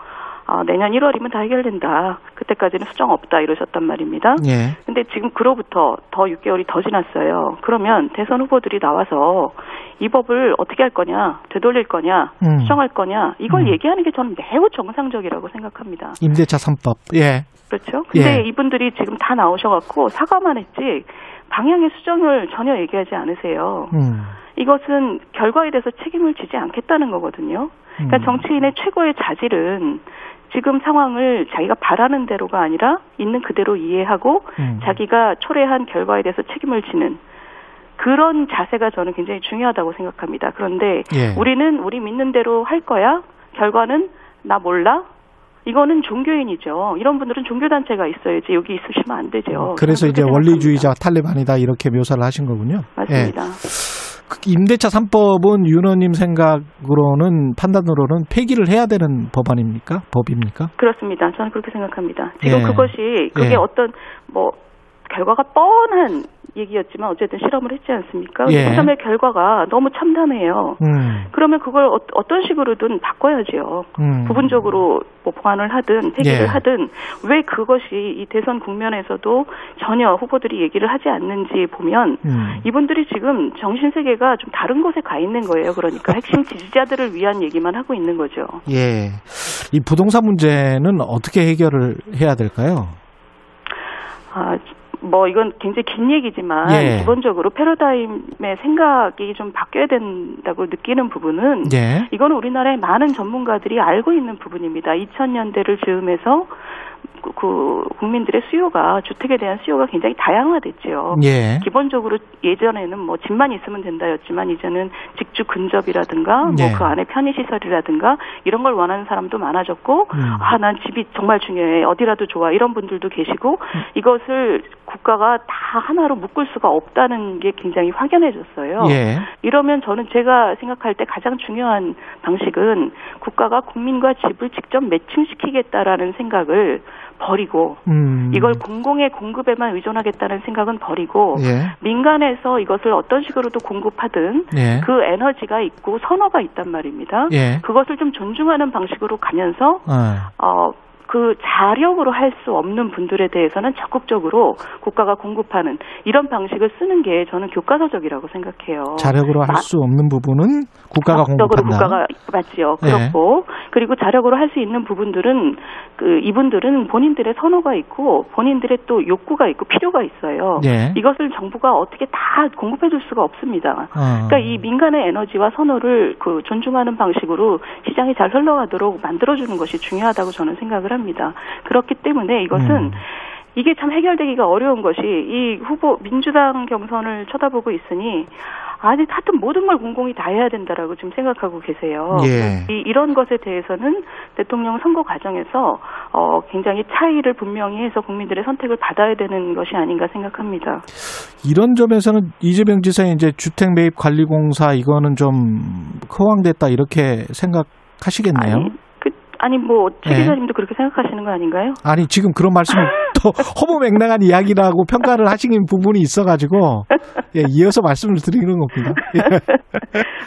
아, 내년 1월이면 다 해결된다. 그때까지는 수정 없다 이러셨단 말입니다. 예. 근데 지금 그로부터 더 6개월이 더 지났어요. 그러면 대선 후보들이 나와서 이 법을 어떻게 할 거냐, 되돌릴 거냐, 음. 수정할 거냐, 이걸 음. 얘기하는 게 저는 매우 정상적이라고 생각합니다. 임대차 3법. 예. 그렇죠? 근데 예. 이분들이 지금 다 나오셔갖고 사과만 했지 방향의 수정을 전혀 얘기하지 않으세요. 음. 이것은 결과에 대해서 책임을 지지 않겠다는 거거든요. 그러니까 음. 정치인의 최고의 자질은 지금 상황을 자기가 바라는 대로가 아니라 있는 그대로 이해하고 음. 자기가 초래한 결과에 대해서 책임을 지는 그런 자세가 저는 굉장히 중요하다고 생각합니다. 그런데 예. 우리는 우리 믿는 대로 할 거야. 결과는 나 몰라. 이거는 종교인이죠. 이런 분들은 종교단체가 있어야지 여기 있으시면 안 되죠. 그래서 이제 원리주의자 탈레반이다 이렇게 묘사를 하신 거군요. 예. 맞습니다. 그 임대차 3법은 윤호님 생각으로는 판단으로는 폐기를 해야 되는 법안입니까? 법입니까? 그렇습니다. 저는 그렇게 생각합니다. 지금 예. 그것이 그게 예. 어떤 뭐 결과가 뻔한 얘기였지만 어쨌든 실험을 했지 않습니까? 예. 그 다음에 결과가 너무 참담해요. 음, 그러면 그걸 어, 떤 식으로든 바꿔야죠. 음. 부분적으로 뭐 보완을 하든 폐기를 예. 하든 왜 그것이 이 대선 국면에서도 전혀 후보들이 얘기를 하지 않는지 보면 음. 이분들이 지금 정신 세계가 좀 다른 곳에 가 있는 거예요. 그러니까 핵심 지지자들을 위한 얘기만 하고 있는 거죠. 예. 이 부동산 문제는 어떻게 해결을 해야 될까요? 아, 뭐 이건 굉장히 긴 얘기지만 예. 기본적으로 패러다임의 생각이 좀 바뀌어야 된다고 느끼는 부분은 예. 이거는 우리나라의 많은 전문가들이 알고 있는 부분입니다. 2000년대를 즈음해서 그, 그 국민들의 수요가 주택에 대한 수요가 굉장히 다양화됐죠. 예. 기본적으로 예전에는 뭐 집만 있으면 된다였지만 이제는 직주 근접이라든가 예. 뭐그 안에 편의 시설이라든가 이런 걸 원하는 사람도 많아졌고 음. 아난 집이 정말 중요해 어디라도 좋아 이런 분들도 계시고 음. 이것을 국가가 다 하나로 묶을 수가 없다는 게 굉장히 확연해졌어요. 예. 이러면 저는 제가 생각할 때 가장 중요한 방식은 국가가 국민과 집을 직접 매칭시키겠다라는 생각을 버리고 음. 이걸 공공의 공급에만 의존하겠다는 생각은 버리고 예. 민간에서 이것을 어떤 식으로도 공급하든 예. 그 에너지가 있고 선호가 있단 말입니다. 예. 그것을 좀 존중하는 방식으로 가면서 어. 어, 그 자력으로 할 수 없는 분들에 대해서는 적극적으로 국가가 공급하는 이런 방식을 쓰는 게 저는 교과서적이라고 생각해요. 자력으로 할 마- 수 없는 부분은 국가가 공급한다. 국가가 맞지요. 예. 그렇고 그리고 자력으로 할 수 있는 부분들은 그 이분들은 본인들의 선호가 있고 본인들의 또 욕구가 있고 필요가 있어요. 예. 이것을 정부가 어떻게 다 공급해 줄 수가 없습니다. 어. 그러니까 이 민간의 에너지와 선호를 그 존중하는 방식으로 시장이 잘 흘러가도록 만들어 주는 것이 중요하다고 저는 생각을 합니다. 그렇기 때문에 이것은 음. 이게 참 해결되기가 어려운 것이 이 후보 민주당 경선을 쳐다보고 있으니 아니 하여튼 모든 걸 공공이 다 해야 된다라고 지금 생각하고 계세요. 예. 이, 이런 것에 대해서는 대통령 선거 과정에서 어, 굉장히 차이를 분명히 해서 국민들의 선택을 받아야 되는 것이 아닌가 생각합니다. 이런 점에서는 이재명 지사의 이제 주택 매입 관리 공사 이거는 좀 허황됐다 이렇게 생각 하시겠네요. 아니, 그, 아니 뭐최 네. 기자님도 그렇게 생각하시는 거 아닌가요? 아니 지금 그런 말씀을 또 허무맹랑한 이야기라고 평가를 하시는 부분이 있어가지고 예, 이어서 말씀을 드리는 겁니다.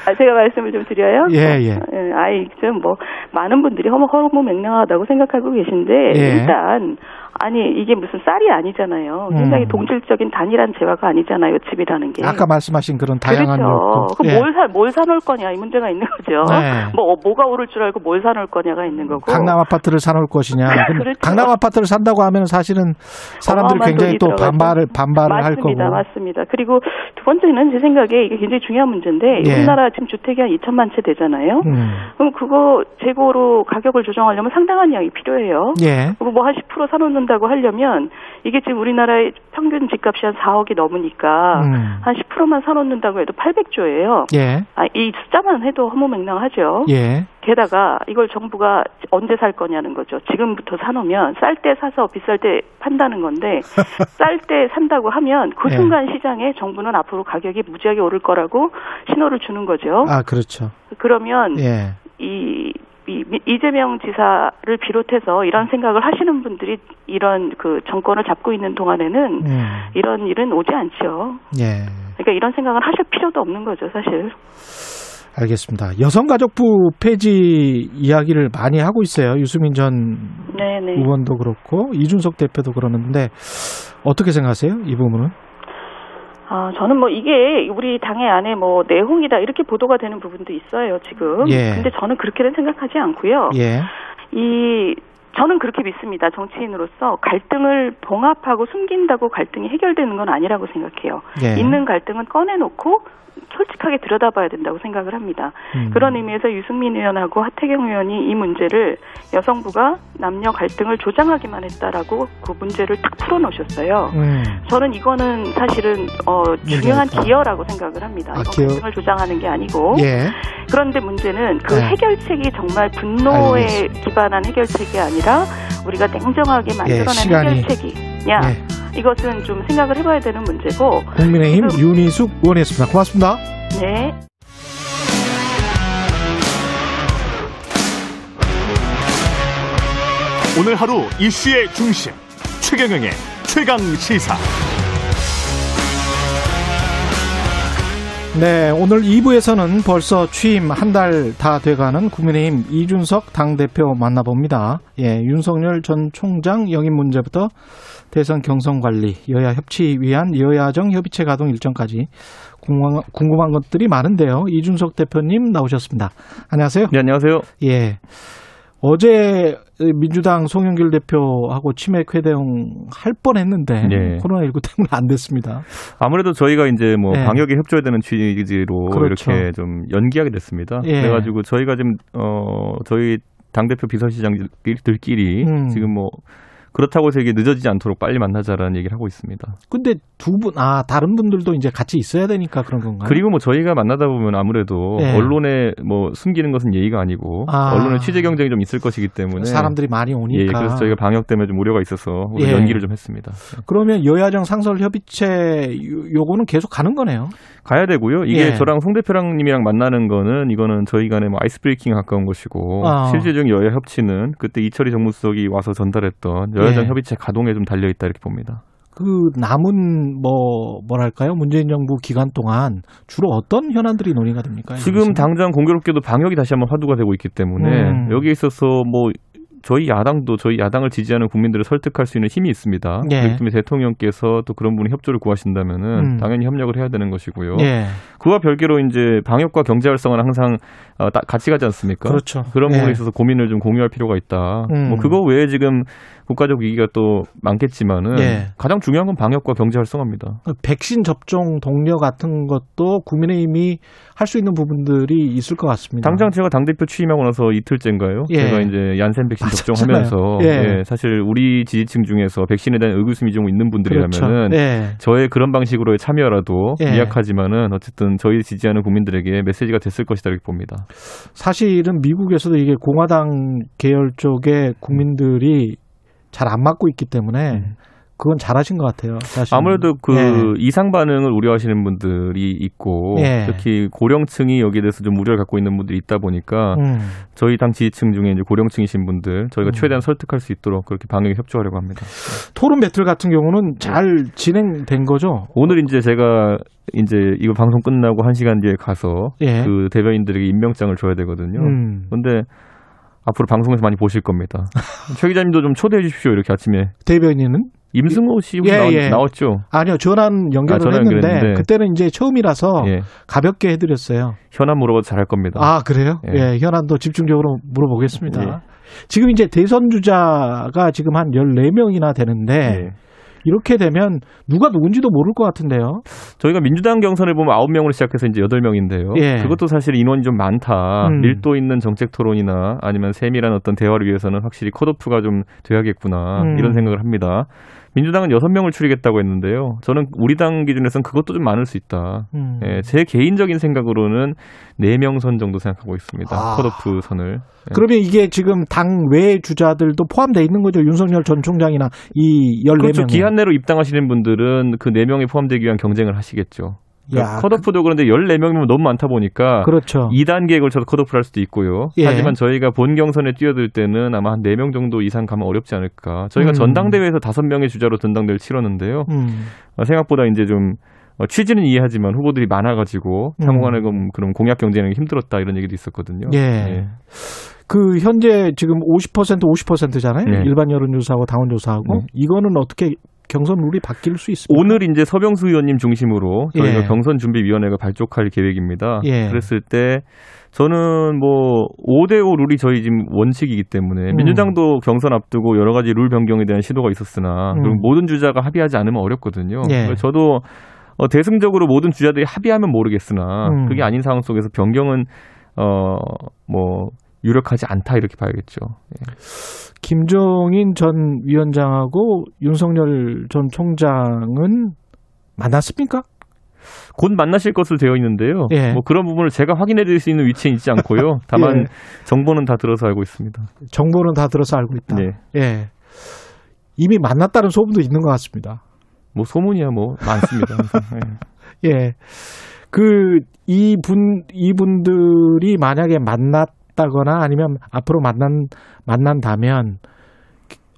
아, 제가 말씀을 좀 드려요. 예, 예. 예, 아이 좀뭐 많은 분들이 허무 허무맹랑하다고 생각하고 계신데 예. 일단 아니 이게 무슨 쌀이 아니잖아요. 굉장히 음. 동질적인 단일한 재화가 아니잖아요. 집이라는 게. 아까 말씀하신 그런 다양한 그렇죠. 욕구. 예. 그뭘 사, 뭘 사놓을 거냐 이 문제가 있는 거죠. 네. 뭐 어, 뭐가 오를 줄 알고 뭘 사놓을 거냐가 있는 거고. 강남 아파트를 사놓을 것이냐. 그렇죠. 강남 아파트를 산다고 하면 사실은 사람들이 굉장히 또. 반발을 반발을 할 거고. 맞습니다, 맞습니다. 그리고 두 번째는 제 생각에 이게 굉장히 중요한 문제인데 예. 우리나라 지금 주택이 한 2천만 채 되잖아요. 음. 그럼 그거 재고로 가격을 조정하려면 상당한 양이 필요해요. 예. 그리고 뭐한10% 사놓는 다고 하려면 이게 지금 우리나라의 평균 집값이 한 4억이 넘으니까 음. 한 10%만 사놓는다고 해도 800조예요. 예. 아, 이 숫자만 해도 허무맹랑하죠. 예. 게다가 이걸 정부가 언제 살 거냐는 거죠. 지금부터 사놓으면 쌀 때 사서 비쌀 때 판다는 건데 쌀 때 산다고 하면 그 예. 순간 시장에 정부는 앞으로 가격이 무지하게 오를 거라고 신호를 주는 거죠. 아, 그렇죠. 그러면 예. 이, 이 이재명 지사를 비롯해서 이런 생각을 하시는 분들이 이런 그 정권을 잡고 있는 동안에는 음. 이런 일은 오지 않죠. 예. 그러니까 이런 생각을 하실 필요도 없는 거죠, 사실. 알겠습니다. 여성가족부 폐지 이야기를 많이 하고 있어요. 유수민 전 네네. 의원도 그렇고 이준석 대표도 그러는데 어떻게 생각하세요? 이 부분은? 아, 저는 뭐 이게 우리 당의 안에 뭐 내홍이다 이렇게 보도가 되는 부분도 있어요, 지금. 예. 근데 저는 그렇게는 생각하지 않고요. 예. 이 저는 그렇게 믿습니다. 정치인으로서 갈등을 봉합하고 숨긴다고 갈등이 해결되는 건 아니라고 생각해요. 예. 있는 갈등은 꺼내놓고 솔직하게 들여다봐야 된다고 생각을 합니다. 음. 그런 의미에서 유승민 의원하고 하태경 의원이 이 문제를 여성부가 남녀 갈등을 조장하기만 했다라고 그 문제를 탁 풀어놓으셨어요. 음. 저는 이거는 사실은 어, 중요한. 기여라고 생각을 합니다. 아, 기여. 갈등을 조장하는 게 아니고 예. 그런데 문제는 그 네. 해결책이 정말 분노에 알겠습니다. 기반한 해결책이 아니라 우리가 냉정하게 만들어낸 예. 해결책이냐 예. 이것은 좀 생각을 해봐야 되는 문제고 국민의힘 지금- 윤희숙 의원이었습니다. 고맙습니다. 네. 오늘 하루 이슈의 중심 최경영의 최강 시사 네, 오늘 2부에서는 벌써 취임 한 달 다 돼가는 국민의힘 이준석 당대표 만나봅니다. 예, 윤석열 전 총장 영입 문제부터 대선 경선 관리, 여야 협치 위한 여야정 협의체 가동 일정까지 궁금한, 궁금한 것들이 많은데요. 이준석 대표님 나오셨습니다. 안녕하세요. 네, 안녕하세요. 예. 어제 민주당 송영길 대표하고 치맥 회대용 할 뻔했는데 네. 코로나19 때문에 안 됐습니다. 아무래도 저희가 이제 뭐 네. 방역에 협조해야 되는 취지로 그렇죠. 이렇게 좀 연기하게 됐습니다. 예. 그래가지고 저희가 지금 어 저희 당 대표 비서실장들끼리 음. 지금 뭐 그렇다고 해서 이게 늦어지지 않도록 빨리 만나자라는 얘기를 하고 있습니다. 근데 두 분, 아, 다른 분들도 이제 같이 있어야 되니까 그런 건가요? 그리고 뭐 저희가 만나다 보면 아무래도 네. 언론에 뭐 숨기는 것은 예의가 아니고 아. 언론의 취재 경쟁이 좀 있을 것이기 때문에 사람들이 많이 예, 오니까. 그래서 저희가 방역 때문에 좀 우려가 있어서 예. 연기를 좀 했습니다. 그러면 여야정 상설 협의체 요- 요거는 계속 가는 거네요. 가야 되고요. 이게 예. 저랑 송 대표랑님이랑 만나는 거는 이거는 저희 간에 뭐 아이스 브레이킹 가까운 것이고 아. 실질적인 여야 협치는 그때 이철희 정무수석이 와서 전달했던 여야 정 예. 협의체 가동에 좀 달려 있다 이렇게 봅니다. 그 남은 뭐 뭐랄까요 문재인 정부 기간 동안 주로 어떤 현안들이 논의가 됩니까? 지금? 당장 공교롭게도 방역이 다시 한번 화두가 되고 있기 때문에 음. 여기에 있어서 뭐 저희 야당도 저희 야당을 지지하는 국민들을 설득할 수 있는 힘이 있습니다. 예. 그렇기 때문에 대통령께서 또 그런 분이 협조를 구하신다면은 음. 당연히 협력을 해야 되는 것이고요. 예, 그와 별개로 이제 방역과 경제 활성화는 항상 어, 따- 같이 가지 않습니까? 그렇죠. 그런 예. 부분에 있어서 고민을 좀 공유할 필요가 있다. 음. 뭐 그거 외에 지금 국가적 위기가 또 많겠지만은 예. 가장 중요한 건 방역과 경제 활성화입니다. 백신 접종 동료 같은 것도 국민의힘이 할 수 있는 부분들이 있을 것 같습니다. 당장 제가 당 대표 취임하고 나서 이틀째인가요? 예. 제가 이제 얀센 백신 맞았잖아요. 접종하면서 예. 예, 사실 우리 지지층 중에서 백신에 대한 의구심이 좀 있는 그렇죠. 분들이라면은 예. 저의 그런 방식으로의 참여라도 예. 미약하지만은 어쨌든 저희 지지하는 국민들에게 메시지가 됐을 것이다 이렇게 봅니다. 사실은 미국에서도 이게 공화당 계열 쪽의 국민들이 잘 안 맞고 있기 때문에 그건 잘하신 것 같아요. 사실. 음. 아무래도 그 예. 이상 반응을 우려하시는 분들이 있고 예. 특히 고령층이 여기에 대해서 좀 우려를 갖고 있는 분들이 있다 보니까 음. 저희 당 지지층 중에 이제 고령층이신 분들 저희가 음. 최대한 설득할 수 있도록 그렇게 방역에 협조하려고 합니다. 토론 배틀 같은 경우는 잘 진행된 거죠. 오늘 이제 제가 이제 이거 방송 끝나고 한 시간 뒤에 가서 예. 그 대변인들에게 임명장을 줘야 되거든요. 음. 근데 앞으로 방송에서 많이 보실 겁니다. 최 기자님도 좀 초대해 주십시오. 이렇게 아침에 대변인은 임승호 씨 예, 나왔, 예. 나왔죠? 아니요 전화 연결을 아, 전화 했는데 연결했는데. 그때는 이제 처음이라서 예. 가볍게 해드렸어요. 현안 물어봐도 잘할 겁니다. 아 그래요? 예. 예, 현안도 집중적으로 물어보겠습니다. 예. 지금 이제 대선 주자가 지금 한 14명이나 되는데 예. 이렇게 되면 누가 누군지도 모를 것 같은데요. 저희가 민주당 경선을 보면 9명으로 시작해서 이제 8명인데요. 예. 그것도 사실 인원이 좀 많다. 음. 밀도 있는 정책 토론이나 아니면 세밀한 어떤 대화를 위해서는 확실히 컷오프가 좀 돼야겠구나. 음. 이런 생각을 합니다. 민주당은 6명을 추리겠다고 했는데요. 저는 우리 당 기준에서는 그것도 좀 많을 수 있다. 음. 예, 제 개인적인 생각으로는 4명 선 정도 생각하고 있습니다. 아. 컷오프 선을. 예. 그러면 이게 지금 당 외 주자들도 포함되어 있는 거죠. 윤석열 전 총장이나 이 14명. 그렇죠. 기한 내로 입당하시는 분들은 그 4명에 포함되기 위한 경쟁을 하시겠죠. 야, 컷오프도 그런데 14명이면 너무 많다 보니까 그렇죠. 2단계에 걸쳐서 컷오프를 할 수도 있고요. 예. 하지만 저희가 본 경선에 뛰어들 때는 아마 한 4명 정도 이상 가면 어렵지 않을까. 저희가 음. 전당대회에서 5명의 주자로 전당대회를 치렀는데요. 음. 어, 생각보다 이제 좀 어, 취지는 이해하지만 후보들이 많아가지고 음. 향후간에 그- 그런 공약 경쟁이 힘들었다 이런 얘기도 있었거든요. 예. 그 현재 지금 50% 50%잖아요. 네. 일반 여론조사하고 당원조사하고 네. 이거는 어떻게 경선 룰이 바뀔 수 있습니까? 오늘 이제 서병수 의원님 중심으로 저희가 예. 경선 준비위원회가 발족할 계획입니다. 예. 그랬을 때 저는 뭐 5대5 룰이 저희 지금 원칙이기 때문에 음. 민주당도 경선 앞두고 여러 가지 룰 변경에 대한 시도가 있었으나 음. 모든 주자가 합의하지 않으면 어렵거든요. 예. 저도 어, 대승적으로 모든 주자들이 합의하면 모르겠으나 음. 그게 아닌 상황 속에서 변경은 어뭐 유력하지 않다 이렇게 봐야겠죠. 예. 김종인 전 위원장하고 윤석열 전 총장은 만났습니까? 곧 만나실 것으로 되어 있는데요. 예. 뭐 그런 부분을 제가 확인해 드릴 수 있는 위치에 있지 않고요. 다만 예. 정보는 다 들어서 알고 있습니다. 정보는 다 들어서 알고 있다. 네. 예. 이미 만났다는 소문도 있는 것 같습니다. 뭐 소문이야 뭐 많습니다. 예. 예. 그 이분 이분들이 만약에 만났 다거나 아니면 앞으로 만난 만난다면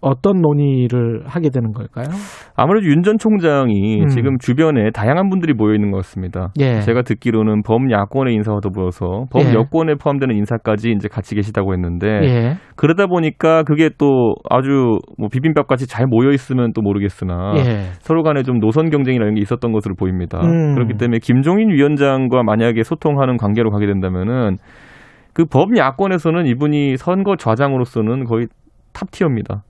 어떤 논의를 하게 되는 걸까요? 아무래도 윤 전 총장이 음. 지금 주변에 다양한 분들이 모여 있는 것 같습니다. 예. 제가 듣기로는 범야권의 인사와 더불어서 범여권에 포함되는 인사까지 이제 같이 계시다고 했는데 예. 그러다 보니까 그게 또 아주 뭐 비빔밥 같이 잘 모여 있으면 또 모르겠으나 예. 서로 간에 좀 노선 경쟁이라는 게 있었던 것으로 보입니다. 음. 그렇기 때문에 김종인 위원장과 만약에 소통하는 관계로 가게 된다면은 그 범야권에서는 이분이 선거 좌장으로서는 거의 탑티어입니다.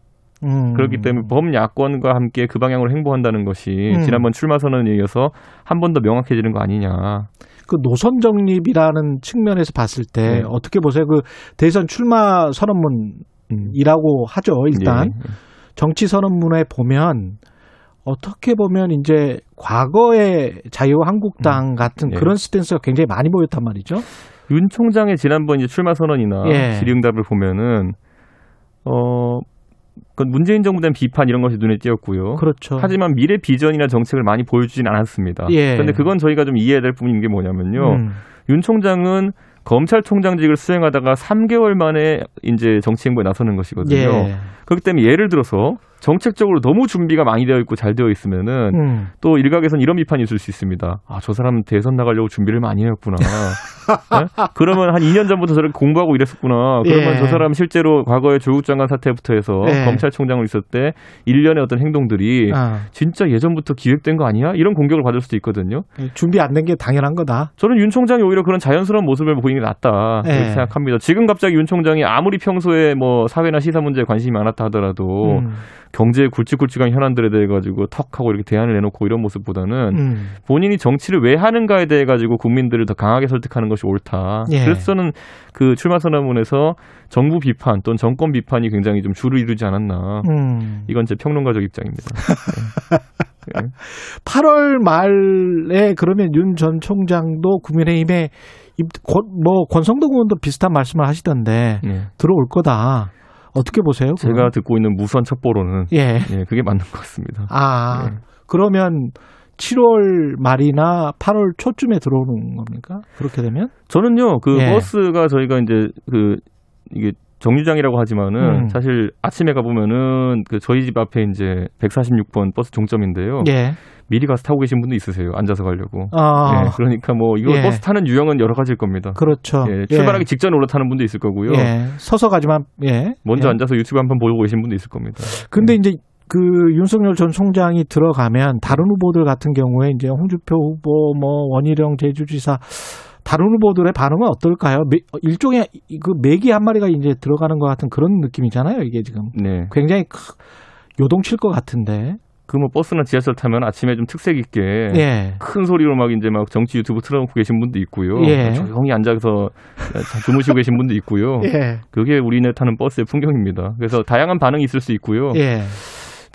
음. 그렇기 때문에 범야권과 함께 그 방향으로 행보한다는 것이 음. 지난번 출마 선언에 이어서 한 번 더 명확해지는 거 아니냐. 그 노선 정립이라는 측면에서 봤을 때 네. 어떻게 보세요? 그 대선 출마 선언문이라고 하죠. 일단 예. 정치 선언문에 보면 어떻게 보면 이제 과거의 자유한국당 같은 예. 그런 스탠스가 굉장히 많이 보였단 말이죠. 윤 총장의 지난번 이제 출마 선언이나 예. 질의응답을 보면은 어, 그 문재인 정부에 대한 비판 이런 것이 눈에 띄었고요. 그렇죠. 하지만 미래 비전이나 정책을 많이 보여주진 않았습니다. 예. 그런데 그건 저희가 좀 이해해야 될 부분인 게 뭐냐면요. 음. 윤 총장은 검찰총장직을 수행하다가 3개월 만에 이제 정치 행보에 나서는 것이거든요. 예. 그렇기 때문에 예를 들어서 정책적으로 너무 준비가 많이 되어 있고 잘 되어 있으면은 음. 또 일각에선 이런 비판이 있을 수 있습니다. 아, 저 사람은 대선 나가려고 준비를 많이 해왔구나. 네? 그러면 한 2년 전부터 저렇게 공부하고 이랬었구나. 그러면 예. 저 사람 실제로 과거에 조국 장관 사태부터 해서 예. 검찰총장으로 있을 때 일련의 어떤 행동들이 아, 진짜 예전부터 기획된 거 아니야? 이런 공격을 받을 수도 있거든요. 준비 안 된 게 당연한 거다. 저는 윤 총장이 오히려 그런 자연스러운 모습을 보이는 게 낫다 예. 이렇게 생각합니다. 지금 갑자기 윤 총장이 아무리 평소에 뭐 사회나 시사 문제에 관심이 많았다 하더라도 음. 경제의 굵직굵직한 현안들에 대해 가지고 턱하고 이렇게 대안을 내놓고 이런 모습보다는 음. 본인이 정치를 왜 하는가에 대해 가지고 국민들을 더 강하게 설득하는 것이 옳다. 예. 그래서 저는 그 출마 선언문에서 정부 비판 또는 정권 비판이 굉장히 좀 주를 이루지 않았나. 음. 이건 제 평론가적 입장입니다. 8월 말에 그러면 윤 전 총장도 국민의힘에 뭐 권성동 의원도 비슷한 말씀을 하시던데 네. 들어올 거다. 어떻게 보세요? 제가 그건? 듣고 있는 무선 첩보로는 예. 예, 그게 맞는 것 같습니다. 아 네. 그러면 7월 말이나 8월 초쯤에 들어오는 겁니까? 그렇게 되면? 저는요, 그 예. 버스가 저희가 이제 그 이게 정류장이라고 하지만은 음. 사실 아침에 가 보면은 그 저희 집 앞에 이제 146번 버스 종점인데요. 예. 미리 가서 타고 계신 분도 있으세요. 앉아서 가려고. 아 예, 그러니까 뭐 이거 예. 버스 타는 유형은 여러 가지일 겁니다. 그렇죠. 예, 출발하기 직전에 올라타는 분도 있을 거고요. 예. 서서 가지만 예. 먼저 예. 앉아서 유튜브 한 번 보고 계신 분도 있을 겁니다. 근데 이제 그 윤석열 전 총장이 들어가면 다른 후보들 같은 경우에 이제 홍준표 후보, 뭐 원희룡 제주지사 다른 후보들의 반응은 어떨까요? 매- 일종의 이- 그 메기 한 마리가 이제 들어가는 것 같은 그런 느낌이잖아요. 이게 지금 네. 굉장히 크- 요동칠 것 같은데. 그뭐 버스나 지하철 타면 아침에 좀 특색 있게 예. 큰 소리로 막 이제 막 정치 유튜브 틀어놓고 계신 분도 있고요. 예. 조용히 앉아서 주무시고 계신 분도 있고요. 예. 그게 우리네 타는 버스의 풍경입니다. 그래서 다양한 반응이 있을 수 있고요.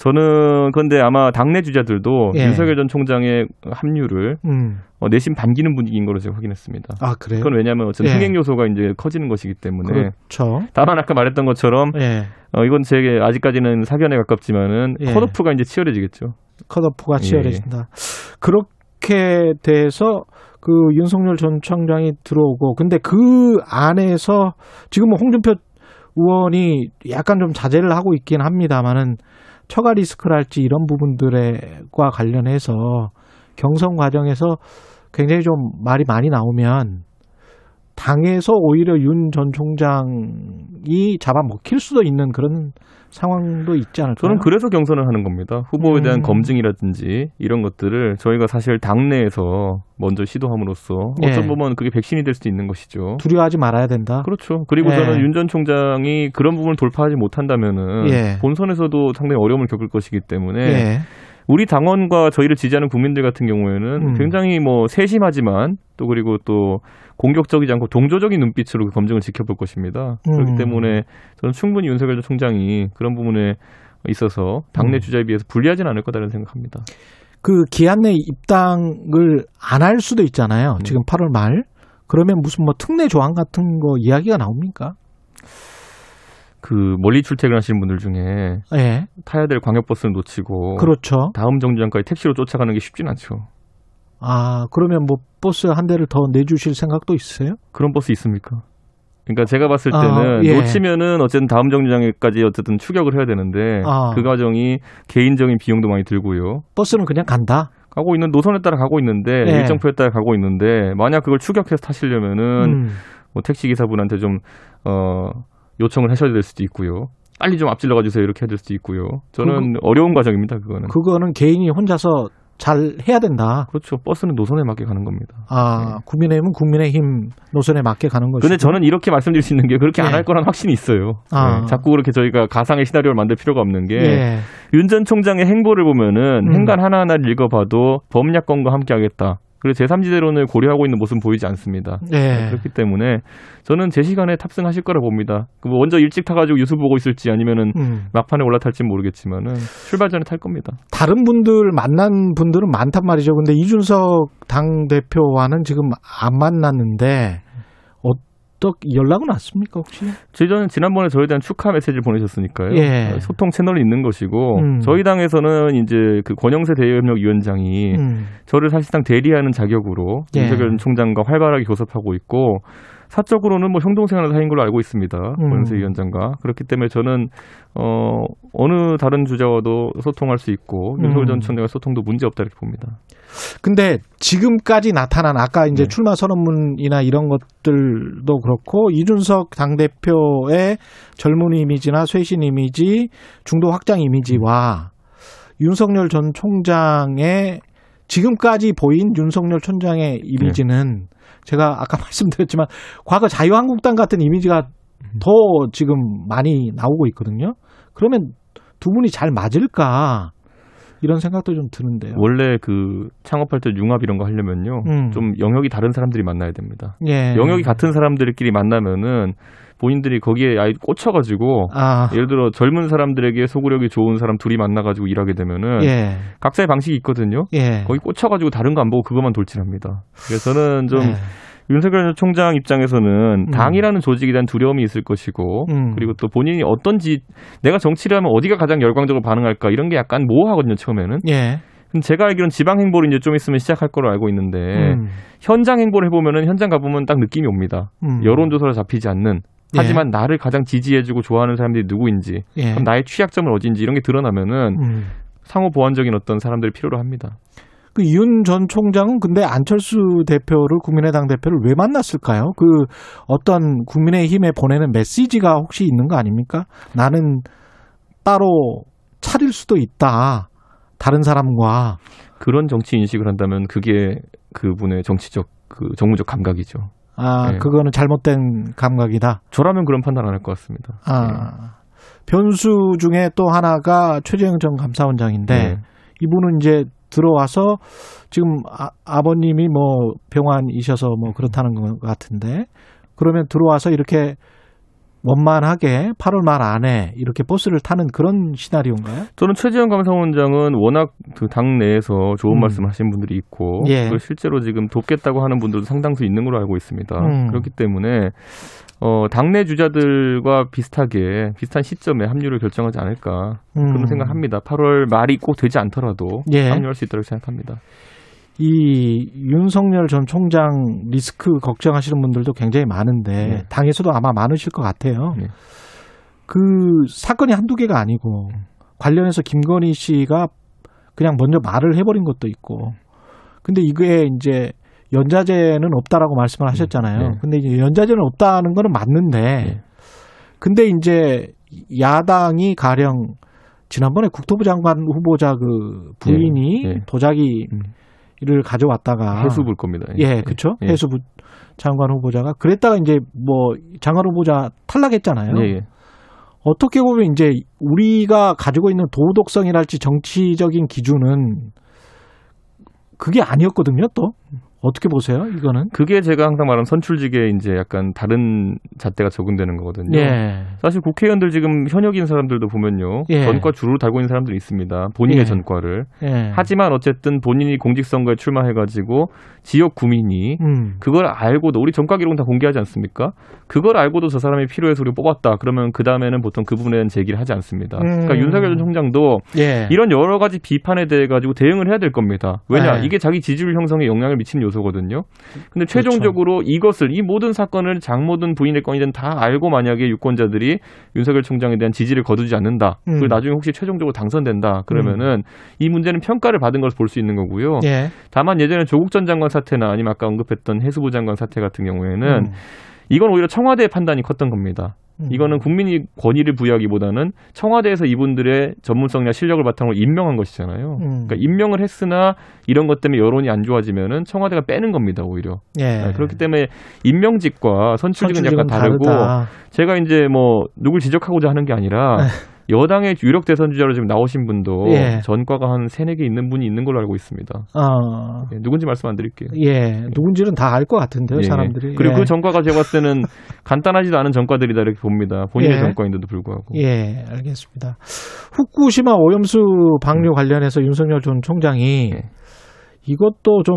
예. 저는 그런데 아마 당내 주자들도 예. 윤석열 전 총장의 합류를 음. 어, 내심 반기는 분위기인 걸로 제가 확인했습니다. 아, 그래요? 그건 왜냐하면 어쨌든 예. 흥행 요소가 이제 커지는 것이기 때문에 그렇죠. 다만 아까 말했던 것처럼 예. 어, 이건 제게 아직까지는 사견에 가깝지만은 예. 컷오프가 이제 치열해지겠죠. 컷오프가 예. 치열해진다. 그렇게 돼서 그 윤석열 전 총장이 들어오고 근데 그 안에서 지금 뭐 홍준표 의원이 약간 좀 자제를 하고 있긴 합니다만은 처가 리스크랄지 이런 부분들과 관련해서 경선 과정에서 굉장히 좀 말이 많이 나오면 당에서 오히려 윤 전 총장이 잡아먹힐 수도 있는 그런 상황도 있지 않을까요? 저는 그래서 경선을 하는 겁니다. 후보에 대한 음. 검증이라든지 이런 것들을 저희가 사실 당내에서 먼저 시도함으로써 예. 어떤 부분 그게 백신이 될 수도 있는 것이죠. 두려워하지 말아야 된다. 그렇죠. 그리고 예. 저는 윤 전 총장이 그런 부분을 돌파하지 못한다면은 예. 본선에서도 상당히 어려움을 겪을 것이기 때문에 예. 우리 당원과 저희를 지지하는 국민들 같은 경우에는 음. 굉장히 뭐 세심하지만 또 그리고 또 공격적이지 않고 동조적인 눈빛으로 그 검증을 지켜볼 것입니다. 음. 그렇기 때문에 저는 충분히 윤석열 전 총장이 그런 부분에 있어서 당내 음. 주자에 비해서 불리하진 않을 거다라는 생각합니다. 그 기한 내 입당을 안 할 수도 있잖아요. 네. 지금 8월 말. 그러면 무슨 뭐 특례 조항 같은 거 이야기가 나옵니까? 그 멀리 출퇴근하시는 분들 중에 예. 타야 될 광역버스를 놓치고 그렇죠. 다음 정류장까지 택시로 쫓아가는 게 쉽진 않죠. 아, 그러면 뭐 버스 한 대를 더 내주실 생각도 있으세요? 그런 버스 있습니까? 그러니까 제가 봤을 아, 때는 예. 놓치면은 어쨌든 다음 정류장에까지 어쨌든 추격을 해야 되는데 아. 그 과정이 개인적인 비용도 많이 들고요. 버스는 그냥 간다. 가고 있는 노선에 따라 가고 있는데 예. 일정표에 따라 가고 있는데 만약 그걸 추격해서 타시려면은 음. 뭐 택시 기사분한테 좀 어, 요청을 하셔야 될 수도 있고요. 빨리 좀 앞질러 가주세요 이렇게 해야 될 수도 있고요. 저는 어려운 과정입니다 그거는. 그거는 개인이 혼자서 잘 해야 된다. 그렇죠. 버스는 노선에 맞게 가는 겁니다. 아, 국민의힘은 국민의힘 노선에 맞게 가는 것이고. 근데 저는 이렇게 말씀드릴 수 있는 게 그렇게 안 예. 할 거란 확신이 있어요. 아. 네, 자꾸 그렇게 저희가 가상의 시나리오를 만들 필요가 없는 게 예. 윤전 총장의 행보를 보면은 음. 행간 하나하나를 읽어봐도 범야권과 함께 하겠다. 그리고 제3지대론을 고려하고 있는 모습은 보이지 않습니다. 예. 그렇기 때문에 저는 제 시간에 탑승하실 거라 봅니다. 그뭐 먼저 일찍 타가지고 뉴스 보고 있을지 아니면은 음. 막판에 올라탈지 모르겠지만은 출발 전에 탈 겁니다. 다른 분들 만난 분들은 많단 말이죠. 근데 이준석 당 대표와는 지금 안 만났는데 어떻게 연락은 왔습니까 혹시? 저희는 지난번에 저에 대한 축하 메시지를 보내셨으니까요. 예. 소통 채널이 있는 것이고 음. 저희 당에서는 이제 그 권영세 대외협력위원장이 음. 저를 사실상 대리하는 자격으로 예. 윤석열 전 총장과 활발하게 교섭하고 있고 사적으로는 뭐 형동생활 사이인 걸로 알고 있습니다. 음. 권영세 위원장과 그렇기 때문에 저는 어 어느 다른 주자와도 소통할 수 있고 음. 윤석열 전 총장과 소통도 문제 없다 이렇게 봅니다. 근데 지금까지 나타난 아까 이제 네. 출마 선언문이나 이런 것들도 그렇고 이준석 당 대표의 젊은 이미지나 쇄신 이미지, 중도 확장 이미지와 윤석열 전 총장의 지금까지 보인 윤석열 총장의 이미지는 제가 아까 말씀드렸지만 과거 자유한국당 같은 이미지가 더 지금 많이 나오고 있거든요. 그러면 두 분이 잘 맞을까 이런 생각도 좀 드는데요. 원래 그 창업할 때 융합 이런 거 하려면요 음. 좀 영역이 다른 사람들이 만나야 됩니다. 예. 영역이 같은 사람들끼리 만나면은 본인들이 거기에 아예 꽂혀가지고 아, 예를 들어 젊은 사람들에게 소구력이 좋은 사람 둘이 만나가지고 일하게 되면은 예, 각자의 방식이 있거든요. 예. 거기 꽂혀가지고 다른 거 안 보고 그것만 돌진합니다. 그래서 저는 좀 예. 윤석열 총장 입장에서는 당이라는 조직에 대한 두려움이 있을 것이고 음. 그리고 또 본인이 어떤지 내가 정치를 하면 어디가 가장 열광적으로 반응할까 이런 게 약간 모호하거든요 처음에는. 예. 제가 알기로는 지방 행보를 이제 좀 있으면 시작할 거로 알고 있는데 음. 현장 행보를 해보면은 현장 가보면 딱 느낌이 옵니다. 음. 여론조사로 잡히지 않는 하지만 나를 가장 지지해주고 좋아하는 사람들이 누구인지 예. 그럼 나의 취약점은 어딘지 이런 게 드러나면은 음. 상호 보완적인 어떤 사람들이 필요로 합니다. 그 이윤 전 총장은 근데 안철수 대표를 국민의당 대표를 왜 만났을까요? 그 어떤 국민의힘에 보내는 메시지가 혹시 있는 거 아닙니까? 나는 따로 차릴 수도 있다. 다른 사람과 그런 정치 인식을 한다면 그게 그분의 정치적 그 정무적 감각이죠. 아 네. 그거는 잘못된 감각이다. 저라면 그런 판단 안 할 것 같습니다. 아 변수 중에 또 하나가 최재형 전 감사원장인데 네. 이분은 이제 들어와서 지금 아, 아버님이 뭐 병환이셔서 뭐 그렇다는 것 같은데 그러면 들어와서 이렇게 원만하게 8월 말 안에 이렇게 버스를 타는 그런 시나리오인가요? 저는 최재형 감사원장은 워낙 그당 내에서 좋은 음. 말씀 하신 분들이 있고 예. 실제로 지금 돕겠다고 하는 분들도 상당수 있는 걸로 알고 있습니다. 음. 그렇기 때문에 어, 당내 주자들과 비슷하게 비슷한 시점에 합류를 결정하지 않을까 그런 음. 생각합니다. 8월 말이 꼭 되지 않더라도 예. 합류할 수 있다고 생각합니다. 이 윤석열 전 총장 리스크 걱정하시는 분들도 굉장히 많은데 네. 당에서도 아마 많으실 것 같아요. 네. 그 사건이 한두 개가 아니고 관련해서 김건희 씨가 그냥 먼저 말을 해버린 것도 있고 근데 이게 이제 연자제는 없다라고 말씀을 하셨잖아요. 네. 근데 이제 연자제는 없다는 거는 맞는데 네. 근데 이제 야당이 가령 지난번에 국토부 장관 후보자 그 부인이 네. 네. 도자기 음. 를 가져왔다가 해수 볼 겁니다. 예, 그렇죠. 예. 해수부 장관 후보자가 그랬다가 이제 뭐 장관 후보자 탈락했잖아요. 예, 예. 어떻게 보면 이제 우리가 가지고 있는 도덕성이랄지 정치적인 기준은 그게 아니었거든요. 또 어떻게 보세요? 이거는 그게 제가 항상 말하는 선출직에 이제 약간 다른 잣대가 적용되는 거거든요. 예, 사실 국회의원들 지금 현역인 사람들도 보면요. 예. 전과 주로 달고 있는 사람들이 있습니다. 본인의 예. 전과를. 예. 하지만 어쨌든 본인이 공직선거에 출마해가지고 지역 구민이 음, 그걸 알고도 우리 전과 기록은 다 공개하지 않습니까? 그걸 알고도 저 사람이 필요해서 우리 뽑았다. 그러면 그 다음에는 보통 그 부분에 대한 제기를 하지 않습니다. 그러니까 음. 윤석열 전 총장도 예, 이런 여러 가지 비판에 대해 가지고 대응을 해야 될 겁니다. 왜냐 네. 이게 자기 지지율 형성에 영향을 미치는 요소 거든요. 근데 최종적으로 이것을 이 모든 사건을 장모든 부인의 건이든 다 알고 만약에 유권자들이 윤석열 총장에 대한 지지를 거두지 않는다. 음. 그리고 나중에 혹시 최종적으로 당선된다. 그러면은 이 문제는 평가를 받은 것을 볼 수 있는 거고요. 예. 다만 예전에 조국 전 장관 사태나 아니면 아까 언급했던 해수부 장관 사태 같은 경우에는 음. 이건 오히려 청와대의 판단이 컸던 겁니다. 음. 이거는 국민이 권위를 부여하기보다는 청와대에서 이분들의 전문성이나 실력을 바탕으로 임명한 것이잖아요. 음. 그러니까 임명을 했으나 이런 것 때문에 여론이 안 좋아지면은 청와대가 빼는 겁니다, 오히려. 예. 네, 그렇기 때문에 임명직과 선출직은 약간 다르고 다르다. 제가 이제 뭐 누굴 지적하고자 하는 게 아니라 여당의 유력 대선 주자로 지금 나오신 분도 예. 전과가 한 세네 개 있는 분이 있는 걸로 알고 있습니다. 어. 예, 누군지 말씀 안 드릴게요. 예. 누군지는 다 알 것 같은데요, 예. 사람들이. 그리고 예. 그 전과가 제가 봤을 때는 간단하지도 않은 전과들이다 이렇게 봅니다. 본인의 예. 전과인데도 불구하고. 예, 알겠습니다. 후쿠시마 오염수 방류 관련해서 윤석열 전 총장이 예. 이것도 좀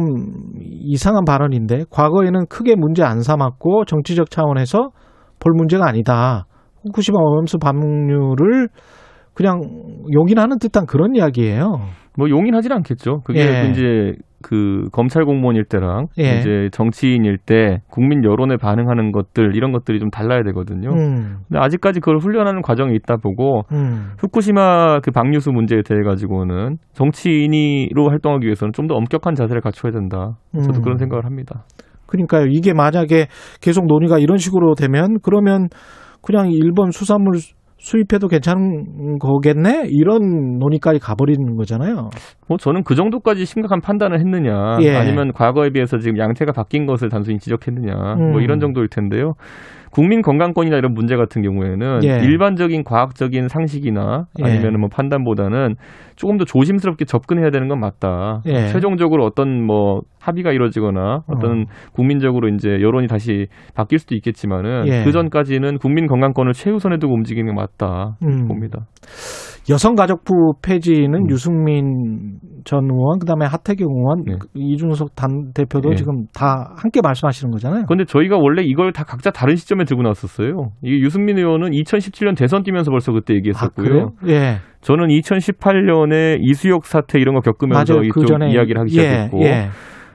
이상한 발언인데 과거에는 크게 문제 안 삼았고 정치적 차원에서 볼 문제가 아니다. 후쿠시마 오염수 방류를 그냥 용인하는 듯한 그런 이야기예요. 뭐 용인하지는 않겠죠. 그게 예. 이제 그 검찰 공무원일 때랑 예. 이제 정치인일 때 국민 여론에 반응하는 것들 이런 것들이 좀 달라야 되거든요. 음, 근데 아직까지 그걸 훈련하는 과정이 있다 보고 음, 후쿠시마 그 방류수 문제에 대해 가지고는 정치인으로 활동하기 위해서는 좀 더 엄격한 자세를 갖춰야 된다. 저도 음. 그런 생각을 합니다. 그러니까요. 이게 만약에 계속 논의가 이런 식으로 되면 그러면 그냥 일본 수산물 수입해도 괜찮은 거겠네? 이런 논의까지 가버리는 거잖아요. 뭐 저는 그 정도까지 심각한 판단을 했느냐, 예. 아니면 과거에 비해서 지금 양태가 바뀐 것을 단순히 지적했느냐, 음. 뭐 이런 정도일 텐데요. 국민 건강권이나 이런 문제 같은 경우에는 예. 일반적인 과학적인 상식이나 예. 아니면 뭐 판단보다는 조금 더 조심스럽게 접근해야 되는 건 맞다. 예. 최종적으로 어떤 뭐 합의가 이루어지거나 어떤 국민적으로 이제 여론이 다시 바뀔 수도 있겠지만은 예. 그 전까지는 국민 건강권을 최우선에 두고 움직이는 게 맞다 음. 봅니다. 여성가족부 폐지는 음. 유승민 전 의원, 그다음에 하태경 의원, 네. 이준석 단 대표도 네. 지금 다 함께 말씀하시는 거잖아요. 그런데 저희가 원래 이걸 다 각자 다른 시점에 들고 나왔었어요. 이게 유승민 의원은 2017년 대선 뛰면서 벌써 그때 아, 얘기했었고요. 그래요? 예. 저는 2018년에 이수혁 사태 이런 거 겪으면서 맞아요. 이쪽 그 전에 이야기를 하기 예, 시작했고 예.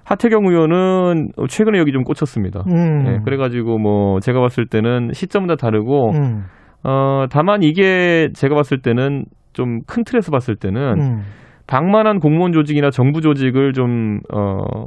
하태경 의원은 최근에 여기 좀 꽂혔습니다. 음. 예, 그래가지고 뭐 제가 봤을 때는 시점은 다 다르고 음. 어 다만 이게 제가 봤을 때는 좀 큰 틀에서 봤을 때는 음. 방만한 공무원 조직이나 정부 조직을 좀 어.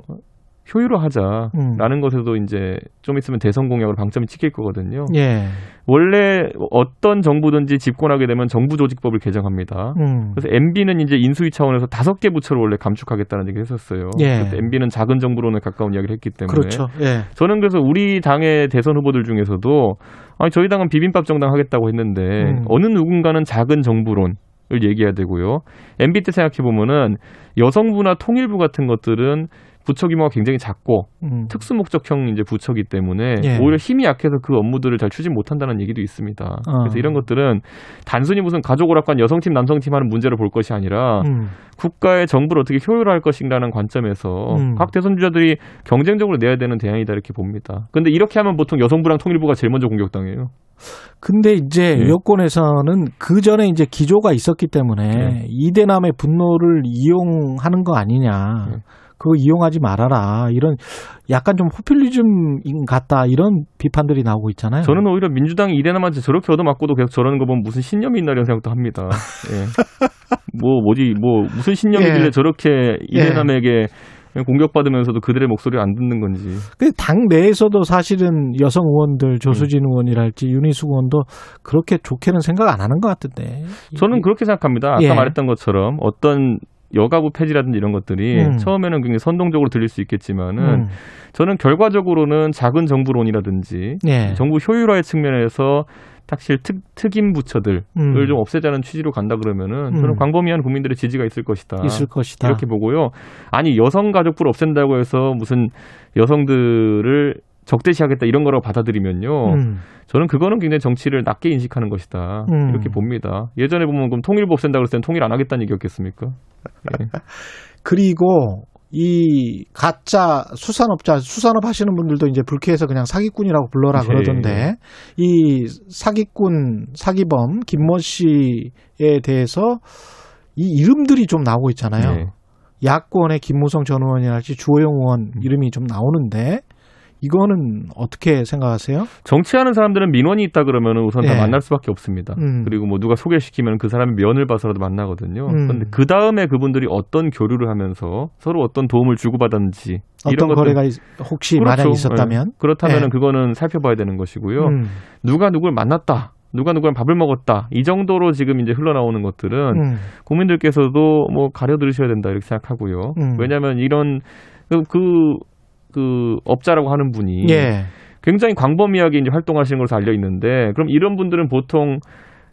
효율화하자라는 음. 것에도 이제 좀 있으면 대선 공약으로 방점이 찍힐 거거든요. 예. 원래 어떤 정부든지 집권하게 되면 정부 조직법을 개정합니다. 음. 그래서 MB는 이제 인수위 차원에서 다섯 개 부처를 원래 감축하겠다는 얘기를 했었어요. 예. 그때 MB는 작은 정부론에 가까운 이야기를 했기 때문에. 그렇죠. 예. 저는 그래서 우리 당의 대선 후보들 중에서도 아니 저희 당은 비빔밥 정당 하겠다고 했는데 음. 어느 누군가는 작은 정부론 을 얘기해야 되고요. MB 때 생각해 보면은 여성부나 통일부 같은 것들은 부처 규모가 굉장히 작고 음. 특수 목적형 이제 부처기 때문에 예. 오히려 힘이 약해서 그 업무들을 잘 추진 못한다는 얘기도 있습니다. 어. 그래서 이런 것들은 단순히 무슨 가족 오락관 여성팀 남성팀 하는 문제를 볼 것이 아니라 음. 국가의 정부를 어떻게 효율화할 것인가라는 관점에서 음. 각 대선 주자들이 경쟁적으로 내야 되는 대안이다 이렇게 봅니다. 근데 이렇게 하면 보통 여성부랑 통일부가 제일 먼저 공격당해요. 근데 이제 예. 여권에서는 그 전에 이제 기조가 있었기 때문에 네. 이대남의 분노를 이용하는 거 아니냐. 네. 그거 이용하지 말아라. 이런 약간 좀 포퓰리즘 같다. 이런 비판들이 나오고 있잖아요. 저는 오히려 민주당이 이대남한테 저렇게 얻어맞고도 계속 저러는 거 보면 무슨 신념이 있나 이런 생각도 합니다. 예. 뭐 뭐지 뭐 무슨 신념이길래 예. 저렇게 이대남에게 공격받으면서도 그들의 목소리를 안 듣는 건지. 그당 내에서도 사실은 여성 의원들 조수진 음. 의원이랄지 윤희숙 의원도 그렇게 좋게는 생각 안 하는 것 같은데. 저는 그렇게 생각합니다. 아까 예. 말했던 것처럼 어떤 여가부 폐지라든지 이런 것들이 음. 처음에는 굉장히 선동적으로 들릴 수 있겠지만은 음. 저는 결과적으로는 작은 정부론이라든지 예. 정부 효율화의 측면에서 탁실 특, 특임 부처들을 음. 좀 없애자는 취지로 간다 그러면은 음. 저는 광범위한 국민들의 지지가 있을 것이다. 있을 것이다. 이렇게 보고요. 아니 여성 가족부를 없앤다고 해서 무슨 여성들을 적대시하겠다 이런 거라고 받아들이면요. 음. 저는 그거는 굉장히 정치를 낮게 인식하는 것이다. 음. 이렇게 봅니다. 예전에 보면 그럼 통일부 없앤다 그랬을 땐 통일 안 하겠다는 얘기였겠습니까? 예. 그리고 이 가짜 수산업자 수산업 하시는 분들도 이제 불쾌해서 그냥 사기꾼이라고 불러라 예. 그러던데 이 사기꾼 사기범 김모 씨에 대해서 이 이름들이 좀 나오고 있잖아요. 예. 야권의 김무성 전 의원이랄지 주호영 의원 이름이 좀 나오는데 이거는 어떻게 생각하세요? 정치하는 사람들은 민원이 있다 그러면 우선 다 예. 만날 수밖에 없습니다. 음. 그리고 뭐 누가 소개시키면 그 사람의 면을 봐서라도 만나거든요. 음. 그런데 그 다음에 그분들이 어떤 교류를 하면서 서로 어떤 도움을 주고받았는지 어떤 것들- 거래가 있- 혹시 만약 그렇죠. 있었다면 예. 그렇다면 예. 그거는 살펴봐야 되는 것이고요. 음. 누가 누굴 만났다. 누가 누구랑 밥을 먹었다. 이 정도로 지금 이제 흘러나오는 것들은 음. 국민들께서도 뭐 가려 들으셔야 된다 이렇게 생각하고요. 음. 왜냐하면 이런 그, 그, 그 업자라고 하는 분이 예. 굉장히 광범위하게 이제 활동하시는 것으로 알려 있는데 그럼 이런 분들은 보통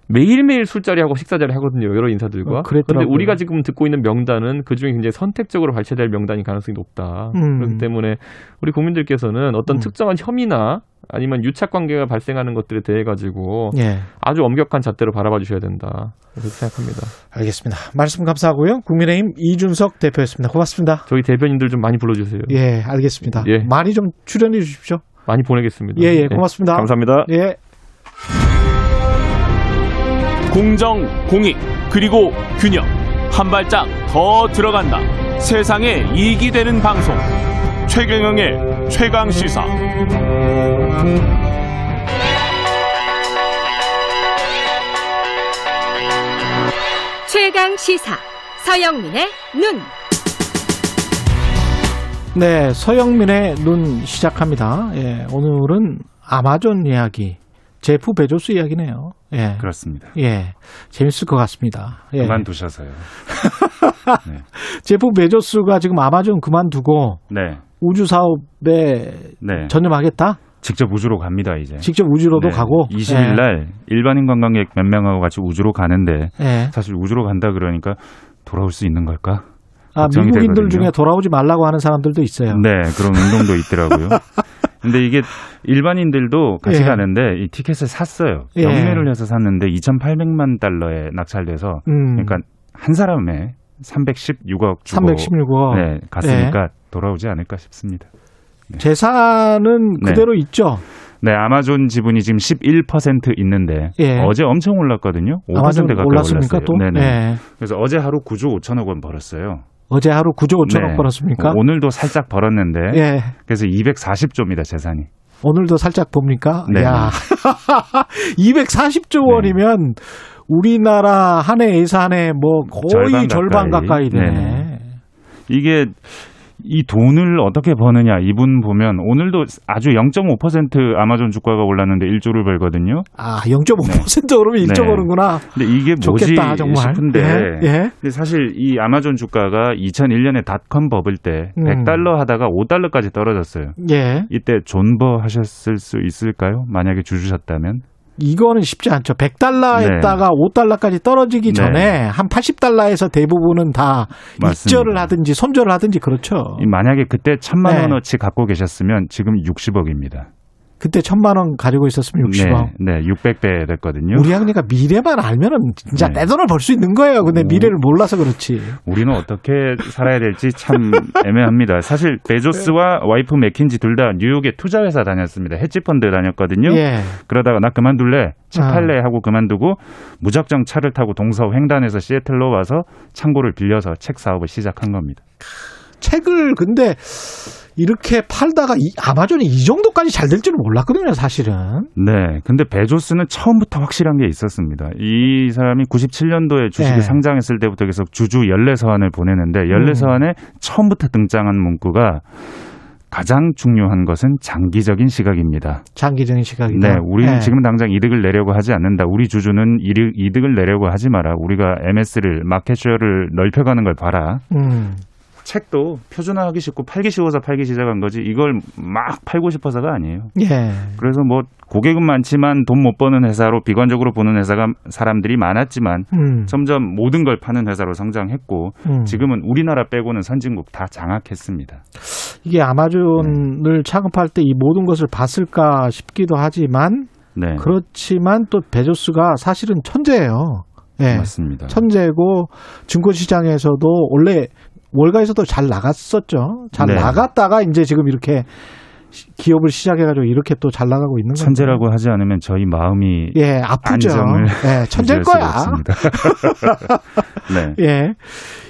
매일매일 술자리하고 식사자리 하거든요. 여러 인사들과. 어. 근데 우리가 지금 듣고 있는 명단은 그중에 굉장히 선택적으로 발췌될 명단이 가능성이 높다. 음. 그렇기 때문에 우리 국민들께서는 어떤 음. 특정한 혐의나 아니면 유착 관계가 발생하는 것들에 대해 가지고 예. 아주 엄격한 잣대로 바라봐 주셔야 된다. 그렇게 생각합니다. 알겠습니다. 말씀 감사하고요. 국민의힘 이준석 대표였습니다. 고맙습니다. 저희 대변인들 좀 많이 불러 주세요. 예, 알겠습니다. 예. 많이 좀 출연해 주십시오. 많이 보내겠습니다. 예, 예, 네. 고맙습니다. 감사합니다. 예. 공정, 공익, 그리고 균형. 한 발짝 더 들어간다. 세상에 이익이 되는 방송. 최경영의 최강 시사. 최강 시사 서영민의 눈. 네, 서영민의 눈 시작합니다. 예, 오늘은 아마존 이야기, 제프 베조스 이야기네요. 예. 그렇습니다. 예. 재밌을 것 같습니다. 예. 그만두셔서요. 제프 베조스가 지금 아마존 그만두고 네. 우주 사업에 네. 전념하겠다? 직접 우주로 갑니다, 이제. 직접 우주로도 네. 가고 20일 날 일반인 관광객 몇 명하고 같이 우주로 가는데 예. 사실 우주로 간다 그러니까 돌아올 수 있는 걸까? 아, 미국인들 되거든요. 중에 돌아오지 말라고 하는 사람들도 있어요. 네, 그런 운동도 있더라고요. 근데 이게 일반인들도 같이 예. 가는데 이 티켓을 샀어요. 예. 경매를 해서 샀는데 2,800만 달러에 낙찰돼서 음. 그러니까 한 사람에 316억 주고 316억. 네, 갔으니까 돌아오지 않을까 싶습니다. 재산은 네. 그대로 있죠. 네, 아마존 지분이 지금 11% 있는데 예. 어제 엄청 올랐거든요. 5% 아마존 가까이 올랐습니까 올랐어요. 또? 네네. 예. 그래서 어제 하루 9조 5천억 원 벌었어요. 어제 하루 9조 5천억 네. 벌었습니까? 오늘도 살짝 벌었는데 예. 그래서 240조입니다 재산이. 오늘도 살짝 봅니까? 네. 야. 240조 원이면 우리나라 한 해 예산의 뭐 거의 절반, 절반 가까이, 가까이. 되네. 네네. 이게 이 돈을 어떻게 버느냐 이분 보면 오늘도 아주 0.5% 아마존 주가가 올랐는데 1조를 벌거든요. 아, 0.5% 오르면 1조 네. 버는구나. 근데 이게 뭐지 좋겠다, 정말. 싶은데 예, 예. 근데 사실 이 아마존 주가가 2001년에 닷컴 버블 때 음. 100달러 하다가 5달러까지 떨어졌어요. 예. 이때 존버 하셨을 수 있을까요? 만약에 주주셨다면? 이거는 쉽지 않죠. 100달러에다가 네. 5달러까지 떨어지기 네. 전에 한 80달러에서 대부분은 다 맞습니다. 입절을 하든지 손절을 하든지 그렇죠. 이 만약에 그때 천만 네. 원어치 갖고 계셨으면 지금 60억입니다. 그때 천만 원 가지고 있었으면 60억. 네, 네, 600배 됐거든요. 우리 그러니까 미래만 알면은 진짜 네. 떼돈을 벌 수 있는 거예요. 근데 오. 미래를 몰라서 그렇지. 우리는 어떻게 살아야 될지 참 애매합니다. 사실 베조스와 와이프 맥킨지 둘 다 뉴욕에 투자 회사 다녔습니다. 헤지펀드 다녔거든요. 예. 그러다가 나 그만둘래, 차 아. 팔래 하고 그만두고 무작정 차를 타고 동서 횡단에서 시애틀로 와서 창고를 빌려서 책 사업을 시작한 겁니다. 책을 근데 이렇게 팔다가 이, 아마존이 이 정도까지 잘될 줄은 몰랐거든요, 사실은. 네. 근데 베조스는 처음부터 확실한 게 있었습니다. 이 사람이 97년도에 주식이 네. 상장했을 때부터 계속 주주 연례 서한을 보내는데 연례 음. 서한에 처음부터 등장한 문구가 가장 중요한 것은 장기적인 시각입니다. 장기적인 시각이다. 네, 우리는 예. 지금 당장 이득을 내려고 하지 않는다. 우리 주주는 이득, 이득을 내려고 하지 마라. 우리가 MS를 마켓쉐어를 넓혀가는 걸 봐라. 음. 책도 표준화하기 쉽고 팔기 쉬워서 팔기 시작한 거지 이걸 막 팔고 싶어서가 아니에요. 예. 그래서 뭐 고객은 많지만 돈 못 버는 회사로 비관적으로 보는 회사가 사람들이 많았지만 음. 점점 모든 걸 파는 회사로 성장했고 음. 지금은 우리나라 빼고는 선진국 다 장악했습니다. 이게 아마존을 창업할 때 이 모든 것을 봤을까 싶기도 하지만 네, 그렇지만 또 베조스가 사실은 천재예요. 예. 맞습니다. 천재고 증권 시장에서도 원래 월가에서도 잘 나갔었죠. 잘 네. 나갔다가 이제 지금 이렇게 시- 기업을 시작해가지고 이렇게 또 잘 나가고 있는 거죠. 천재라고 하지 않으면 저희 마음이 예, 아프죠. 안정을 예, 천재일 거야. 네. 예.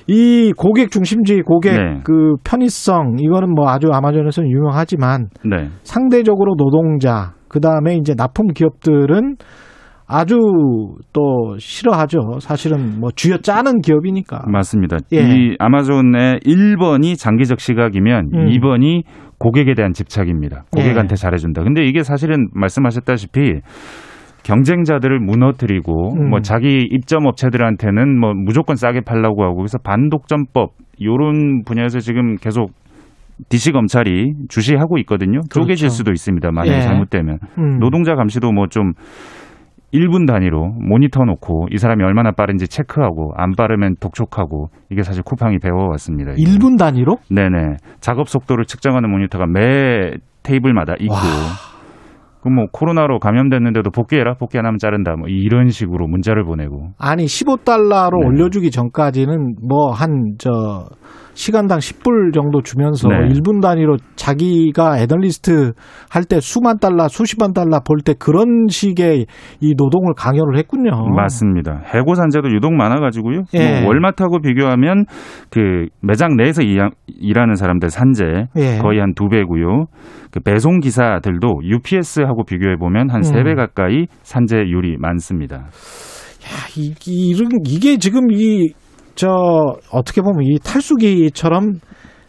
이 고객 중심주의, 고객 네. 그 편의성 이거는 뭐 아주 아마존에서는 유명하지만 네. 상대적으로 노동자 그 다음에 이제 납품 기업들은 아주 또 싫어하죠. 사실은 뭐 쥐어 짜는 기업이니까. 맞습니다. 예. 이 아마존의 1번이 장기적 시각이면 음. 2번이 고객에 대한 집착입니다. 고객한테 예. 잘해준다. 근데 이게 사실은 말씀하셨다시피 경쟁자들을 무너뜨리고 음. 뭐 자기 입점 업체들한테는 뭐 무조건 싸게 팔라고 하고 그래서 반독점법 요런 분야에서 지금 계속 DC 검찰이 주시하고 있거든요. 쪼개질 그렇죠. 수도 있습니다. 만약에 예. 잘못되면 음. 노동자 감시도 뭐좀 1분 단위로 모니터 놓고 이 사람이 얼마나 빠른지 체크하고 안 빠르면 독촉하고 이게 사실 쿠팡이 배워왔습니다. 이게. 1분 단위로? 네네. 작업 속도를 측정하는 모니터가 매 테이블마다 있고. 그럼 뭐 코로나로 감염됐는데도 복귀해라. 복귀 안 하면 자른다. 뭐 이런 식으로 문자를 보내고. 아니 15달러로 네. 올려주기 전까지는 뭐 한 저 시간당 10불 정도 주면서 네. 1분 단위로 자기가 애널리스트 할 때 수만 달러, 수십만 달러 볼때 그런 식의 이 노동을 강요를 했군요. 맞습니다. 해고 산재도 유독 많아가지고요. 어. 예. 뭐 월마트하고 비교하면 그 매장 내에서 이- 일하는 사람들 산재 예. 거의 한 두 배고요. 그 배송 기사들도 UPS하고 비교해 보면 한 세배 음. 가까이 산재율이 많습니다. 야, 이, 이, 이게 지금 이, 저, 어떻게 보면 이 탈수기처럼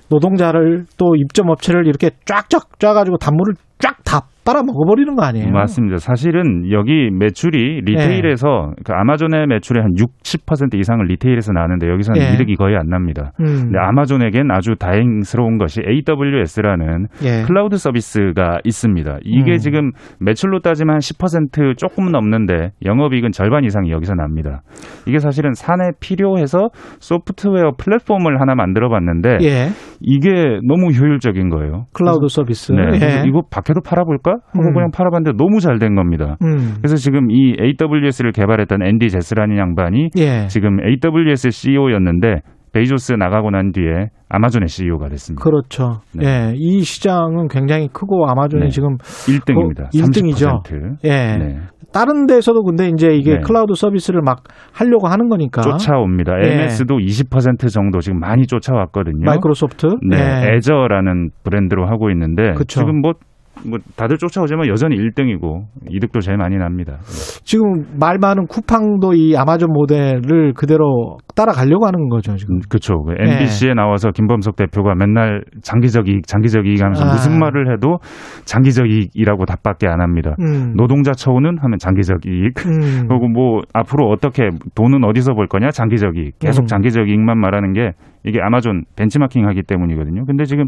노동자를 또 입점 업체를 이렇게 쫙쫙 짜가지고 단물을 쫙 다 빨아 먹어버리는 거 아니에요? 맞습니다. 사실은 여기 매출이 retail에서 그 아마존의 매출의 한 60% 이상을 retail에서 나는데 여기서는 예. 이득이 거의 안 납니다. 음. 근데 아마존에겐 아주 다행스러운 것이 AWS라는 예. 클라우드 서비스가 있습니다. 이게 음. 지금 매출로 따지면 한 10% 조금 넘는데 영업이익은 절반 이상이 여기서 납니다. 이게 사실은 사내 필요해서 소프트웨어 플랫폼을 하나 만들어 봤는데 예. 이게 너무 효율적인 거예요. 클라우드 서비스. 네, 그래서 예. 이거 밖에도 팔아볼까 하고 음. 그냥 팔아봤는데 너무 잘 된 겁니다. 음. 그래서 지금 이 AWS를 개발했던 앤디 재시라는 양반이 예. 지금 AWS CEO였는데 베이조스 나가고 난 뒤에 아마존의 CEO가 됐습니다. 그렇죠. 네. 예. 이 시장은 굉장히 크고 아마존이 네. 지금 1등입니다. 그 1등이죠. 30%. 예. 네. 다른 데서도 근데 이제 이게 네. 클라우드 서비스를 막 하려고 하는 거니까. 쫓아옵니다. 예. MS도 20% 정도 지금 많이 쫓아왔거든요. 마이크로소프트. 네, 예. 애저라는 브랜드로 하고 있는데 그쵸. 지금 뭐, 뭐 다들 쫓아오지만 여전히 1등이고 이득도 제일 많이 납니다. 지금 말 많은 쿠팡도 이 아마존 모델을 그대로 따라가려고 하는 거죠, 지금. 그렇죠. 네. MBC에 나와서 김범석 대표가 맨날 장기적 이익, 장기적 이익 하면서 아. 무슨 말을 해도 장기적 이익이라고 답밖에 안 합니다. 음. 노동자 처우는 하면 장기적 이익. 음. 그리고 뭐 앞으로 어떻게 돈은 어디서 벌 거냐 장기적 이익. 계속 음. 장기적 이익만 말하는 게 이게 아마존 벤치마킹 하기 때문이거든요. 근데 지금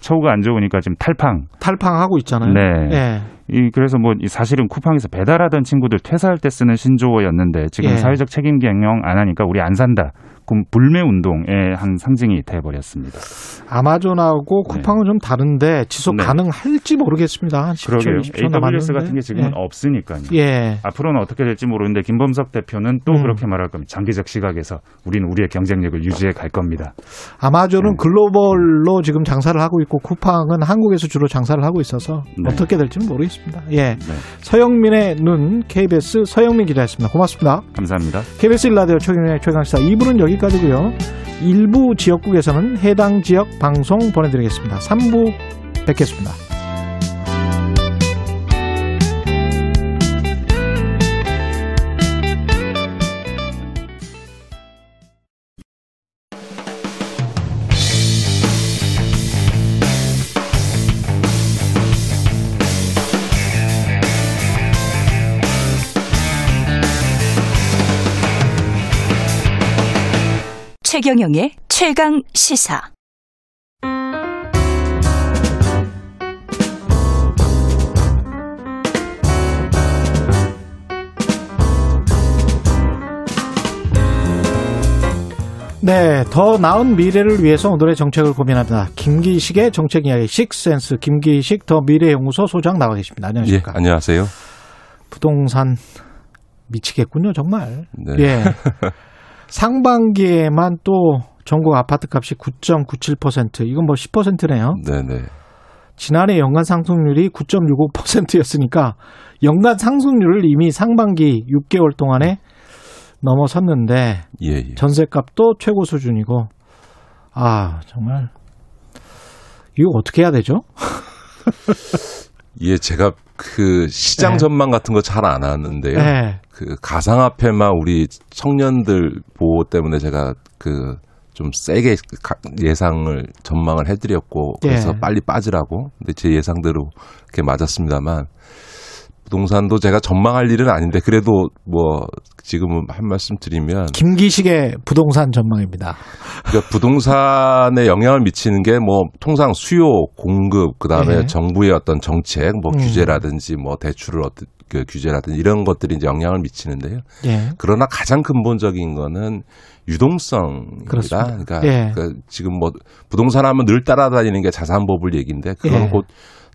처우가 안 좋으니까 지금 탈팡. 탈팡하고 있잖아요. 네. 예. 이 그래서 뭐이 사실은 쿠팡에서 배달하던 친구들 퇴사할 때 쓰는 신조어였는데 지금 예. 사회적 책임 경영 안 하니까 우리 안 산다. 불매 운동의 한 상징이 돼 버렸습니다. 아마존하고 쿠팡은 좀 다른데 지속 네. 가능할지 모르겠습니다. 한 10초, 그러게요. 20초 AWS. 같은 게 지금은 예. 없으니까요. 예. 앞으로는 어떻게 될지 모르는데 김범석 대표는 또 음. 그렇게 말할 겁니다. 장기적 시각에서 우리는 우리의 경쟁력을 유지해 갈 겁니다. 아마존은 네. 글로벌로 지금 장사를 하고 있고 쿠팡은 한국에서 주로 장사를 하고 있어서 네. 어떻게 될지는 모르겠습니다. 예. 네. 서영민의 눈 KBS 서영민 기자였습니다. 고맙습니다. 감사합니다. KBS 일라디오 최경영의 최강시사 2부는 여기 까지고요. 일부 지역국에서는 해당 지역 방송 보내드리겠습니다. 3부 뵙겠습니다. 최경영의 최강 시사. 네, 더 나은 미래를 위해서 오늘의 정책을 고민합니다. 김기식의 정책 이야기 식센스 김기식 더 미래연구소 소장 나와 계십니다. 예, 안녕하십니까? 안녕하세요. 부동산 미치겠군요, 정말. 네. 예. 상반기에만 또 전국 아파트 값이 9.97%, 이건 뭐 10%네요. 네네. 지난해 연간 상승률이 9.65%였으니까 연간 상승률을 이미 상반기 6개월 동안에 넘어섰는데 예, 예. 전세값도 최고 수준이고 아 정말 이거 어떻게 해야 되죠? 예, 제가 그 시장 네. 전망 같은 거 잘 안 하는데요. 네. 그 가상화폐만 우리 청년들 보호 때문에 제가 그 좀 세게 가- 예상을 전망을 해드렸고 그래서 예. 빨리 빠지라고 근데 제 예상대로 그렇게 맞았습니다만 부동산도 제가 전망할 일은 아닌데 그래도 뭐 지금은 한 말씀 드리면 김기식의 부동산 전망입니다. 그러니까 부동산에 영향을 미치는 게 뭐 통상 수요, 공급, 그다음에 예. 정부의 어떤 정책, 뭐 음. 규제라든지 뭐 대출을 어떤 그 규제라든지 이런 것들이 이제 영향을 미치는데요. 예. 그러나 가장 근본적인 거는 유동성입니다. 그렇습니다. 그러니까 예. 그 지금 뭐 부동산 하면 늘 따라다니는 게 자산버블 얘기인데 그건 예. 곧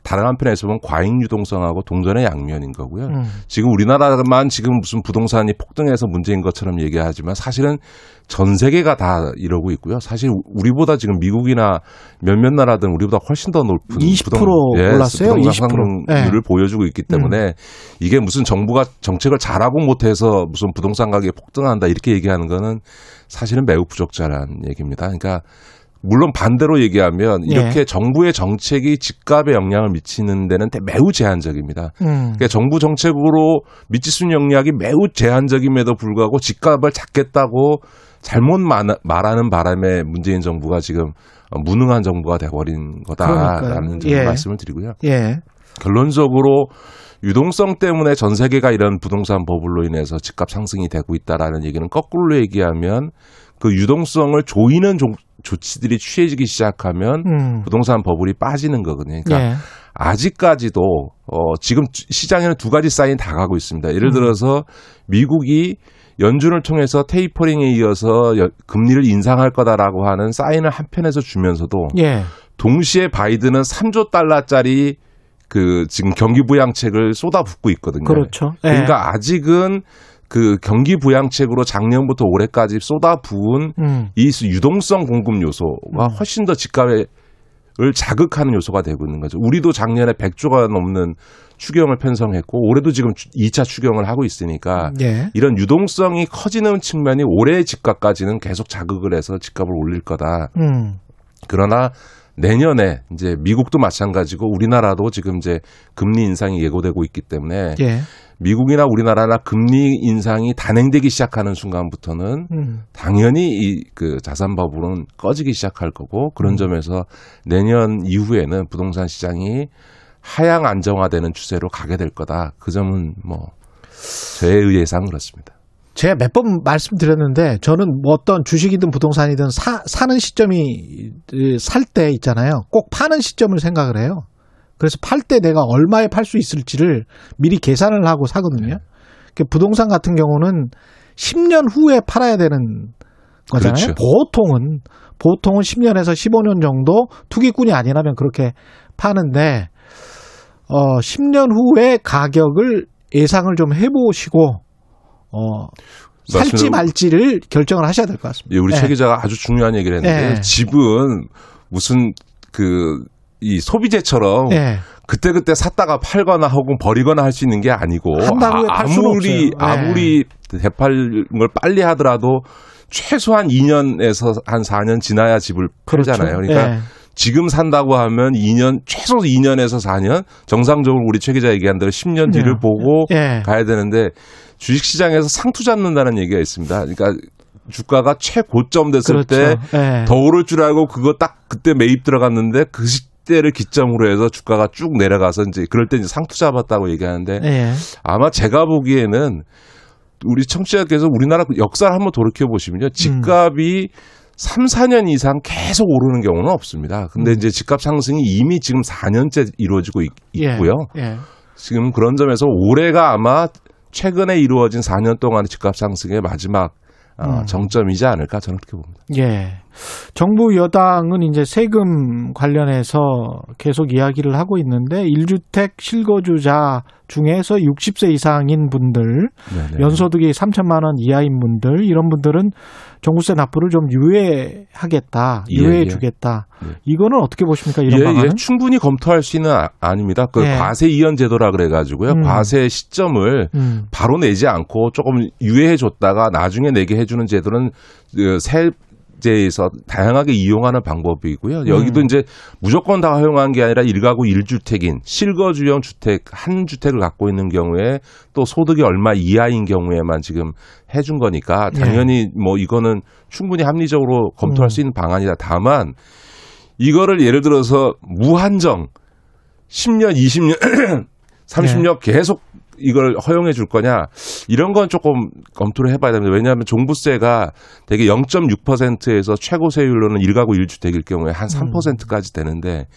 다른 한편에서 보면 과잉 유동성하고 동전의 양면인 거고요. 음. 지금 우리나라만 지금 무슨 부동산이 폭등해서 문제인 것처럼 얘기하지만 사실은 전 세계가 다 이러고 있고요. 사실 우리보다 지금 미국이나 몇몇 나라들은 우리보다 훨씬 더 높은 20% 올랐어요? 부동산 20%. 상승률을 예. 보여주고 있기 때문에 이게 무슨 정부가 정책을 잘하고 못해서 무슨 부동산 가격이 폭등한다 이렇게 얘기하는 거는 사실은 매우 부적절한 얘기입니다. 그러니까 물론 반대로 얘기하면 예. 이렇게 정부의 정책이 집값에 영향을 미치는 데는 대- 매우 제한적입니다. 음. 그러니까 정부 정책으로 미칠 수 있는 영향이 매우 제한적임에도 불구하고 집값을 잡겠다고 잘못 마- 말하는 바람에 문재인 정부가 지금 어, 무능한 정부가 돼버린 거다라는 예. 말씀을 드리고요. 예. 결론적으로 유동성 때문에 전 세계가 이런 부동산 버블로 인해서 집값 상승이 되고 있다라는 얘기는 거꾸로 얘기하면 그 유동성을 조이는 조, 조치들이 취해지기 시작하면 음. 부동산 버블이 빠지는 거거든요. 그러니까 예. 아직까지도 어 지금 주- 시장에는 두 가지 사인이 다 가고 있습니다. 예를 음. 들어서 미국이 연준을 통해서 테이퍼링에 이어서 여- 금리를 인상할 거다라고 하는 사인을 한편에서 주면서도 예. 동시에 바이든은 3조 달러짜리 그 지금 경기 부양책을 쏟아붓고 있거든요. 그렇죠. 예. 그러니까 아직은 그 경기 부양책으로 작년부터 올해까지 쏟아부은 음. 이 유동성 공급 요소가 음. 훨씬 더 집값을 자극하는 요소가 되고 있는 거죠. 우리도 작년에 100조가 넘는 추경을 편성했고 올해도 지금 2차 추경을 하고 있으니까 예. 이런 유동성이 커지는 측면이 올해의 집값까지는 계속 자극을 해서 집값을 올릴 거다. 음. 그러나 내년에 이제 미국도 마찬가지고 우리나라도 지금 이제 금리 인상이 예고되고 있기 때문에 예. 미국이나 우리나라나 금리 인상이 단행되기 시작하는 순간부터는 음. 당연히 이 그 자산 버블은 꺼지기 시작할 거고 음. 그런 점에서 내년 이후에는 부동산 시장이 하향 안정화되는 추세로 가게 될 거다. 그 점은 뭐 저의 예상 그렇습니다. 제가 몇 번 말씀드렸는데 저는 뭐 어떤 주식이든 부동산이든 사, 사는 시점이 살 때 있잖아요. 꼭 파는 시점을 생각을 해요. 그래서 팔 때 내가 얼마에 팔 수 있을지를 미리 계산을 하고 사거든요. 그 부동산 같은 경우는 10년 후에 팔아야 되는 거잖아요. 그렇죠. 보통은 보통은 10년에서 15년 정도 투기꾼이 아니라면 그렇게 파는데 어 10년 후에 가격을 예상을 좀 해보시고 어 살지. 말지를 결정을 하셔야 될 것 같습니다. 예, 우리 네. 최 기자가 아주 중요한 얘기를 했는데 네. 집은 무슨 그 이 소비재처럼 네. 그때그때 샀다가 팔거나 혹은 버리거나 할 수 있는 게 아니고 아, 팔 수는 아무리 없어요. 네. 아무리 대팔 걸 빨리 하더라도 최소한 2년에서 한 4년 지나야 집을 팔잖아요. 그렇죠. 그러니까 네. 지금 산다고 하면 2년 최소 2년에서 4년 정상적으로 우리 최 기자 얘기한 대로 10년 뒤를 네. 보고 예. 가야 되는데 주식 시장에서 상투 잡는다는 얘기가 있습니다. 그러니까 주가가 최고점 됐을 그렇죠. 때 예. 더 오를 줄 알고 그거 딱 그때 매입 들어갔는데 그 시 대를 기점으로 해서 주가가 쭉 내려가서 이제 그럴 때 이제 상투 잡았다고 얘기하는데 예. 아마 제가 보기에는 우리 청취자께서 우리나라 그 역사를 한번 돌이켜 보시면요. 집값이 3, 4년 이상 계속 오르는 경우는 없습니다. 근데 이제 집값 상승이 이미 지금 4년째 이루어지고 있, 예. 고요 예. 지금 그런 점에서 올해가 아마 최근에 이루어진 4년 동안의 집값 상승의 마지막 어, 음. 정점이지 않을까 저는 그렇게 봅니다. 예. 정부 여당은 이제 세금 관련해서 계속 이야기를 하고 있는데 1주택 실거주자 중에서 60세 이상인 분들, 네네. 연소득이 3천만 원 이하인 분들 이런 분들은 종부세 납부를 좀 유예하겠다, 예, 유예해 예. 주겠다. 예. 이거는 어떻게 보십니까? 이런 예, 방안은? 예, 충분히 검토할 수 있는 아, 아닙니다. 그 예. 과세 이연 제도라 그래 가지고요. 음. 과세 시점을 음. 바로 내지 않고 조금 유예해 줬다가 나중에 내게 해 주는 제도는 그 세제에서 다양하게 이용하는 방법이고요. 여기도 음. 이제 무조건 다 허용한 게 아니라 일가구 일주택인 실거주형 주택 한 주택을 갖고 있는 경우에 또 소득이 얼마 이하인 경우에만 지금 해준 거니까 예. 당연히 뭐 이거는 충분히 합리적으로 검토할 음. 수 있는 방안이다. 다만 이거를 예를 들어서 무한정 10년, 20년, 30년 계속 이걸 허용해 줄 거냐 이런 건 조금 검토를 해봐야 됩니다. 왜냐하면 종부세가 되게 0.6%에서 최고 세율로는 1가구 1주택일 경우에 한 3%까지 되는데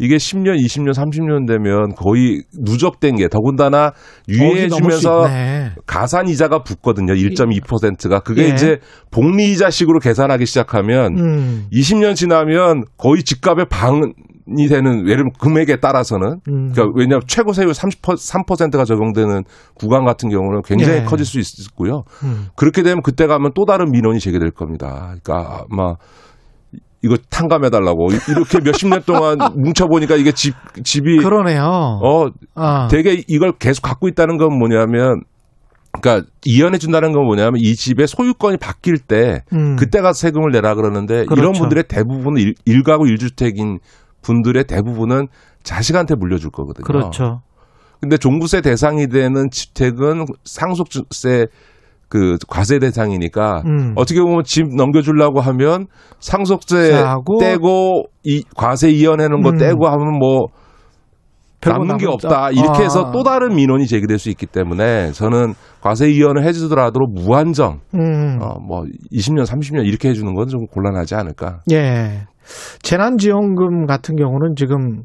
이게 10년, 20년, 30년 되면 거의 누적된 게 더군다나 유예해 거기 넘을 수 주면서 있네. 가산 이자가 붙거든요. 1.2%가 그게 예. 이제 복리 이자식으로 계산하기 시작하면 음. 20년 지나면 거의 집값의 반 이 되는 예를 들면 금액에 따라서는 음. 그러니까 왜냐하면 최고 세율 30% 3%가 적용되는 구간 같은 경우는 굉장히 예. 커질 수 있고요. 음. 그렇게 되면 그때 가면 또 다른 민원이 제기될 겁니다. 그러니까 아마 이거 탕감해 달라고 이렇게 몇십 년 동안 뭉쳐 보니까 이게 집 집이 그러네요. 어 아. 되게 이걸 계속 갖고 있다는 건 뭐냐면 그러니까 이연해 준다는 건 뭐냐면 이 집의 소유권이 바뀔 때 음. 그때가 세금을 내라 그러는데 이런 그렇죠. 분들의 대부분은 일, 일가구 일주택인 분들의 대부분은 자식한테 물려줄 거거든요. 그렇죠. 근데 종부세 대상이 되는 주택은 상속세 그 과세 대상이니까 음. 어떻게 보면 집 넘겨주려고 하면 상속세 하고 떼고 이 과세 이연해는 거 음. 떼고 하면 뭐 남는 게. 없다 이렇게 아. 해서 또 다른 민원이 제기될 수 있기 때문에 저는 과세 이연을 해주더라도 무한정 음. 어, 뭐 20년 30년 이렇게 해주는 건 좀 곤란하지 않을까. 예. 재난지원금 같은 경우는 지금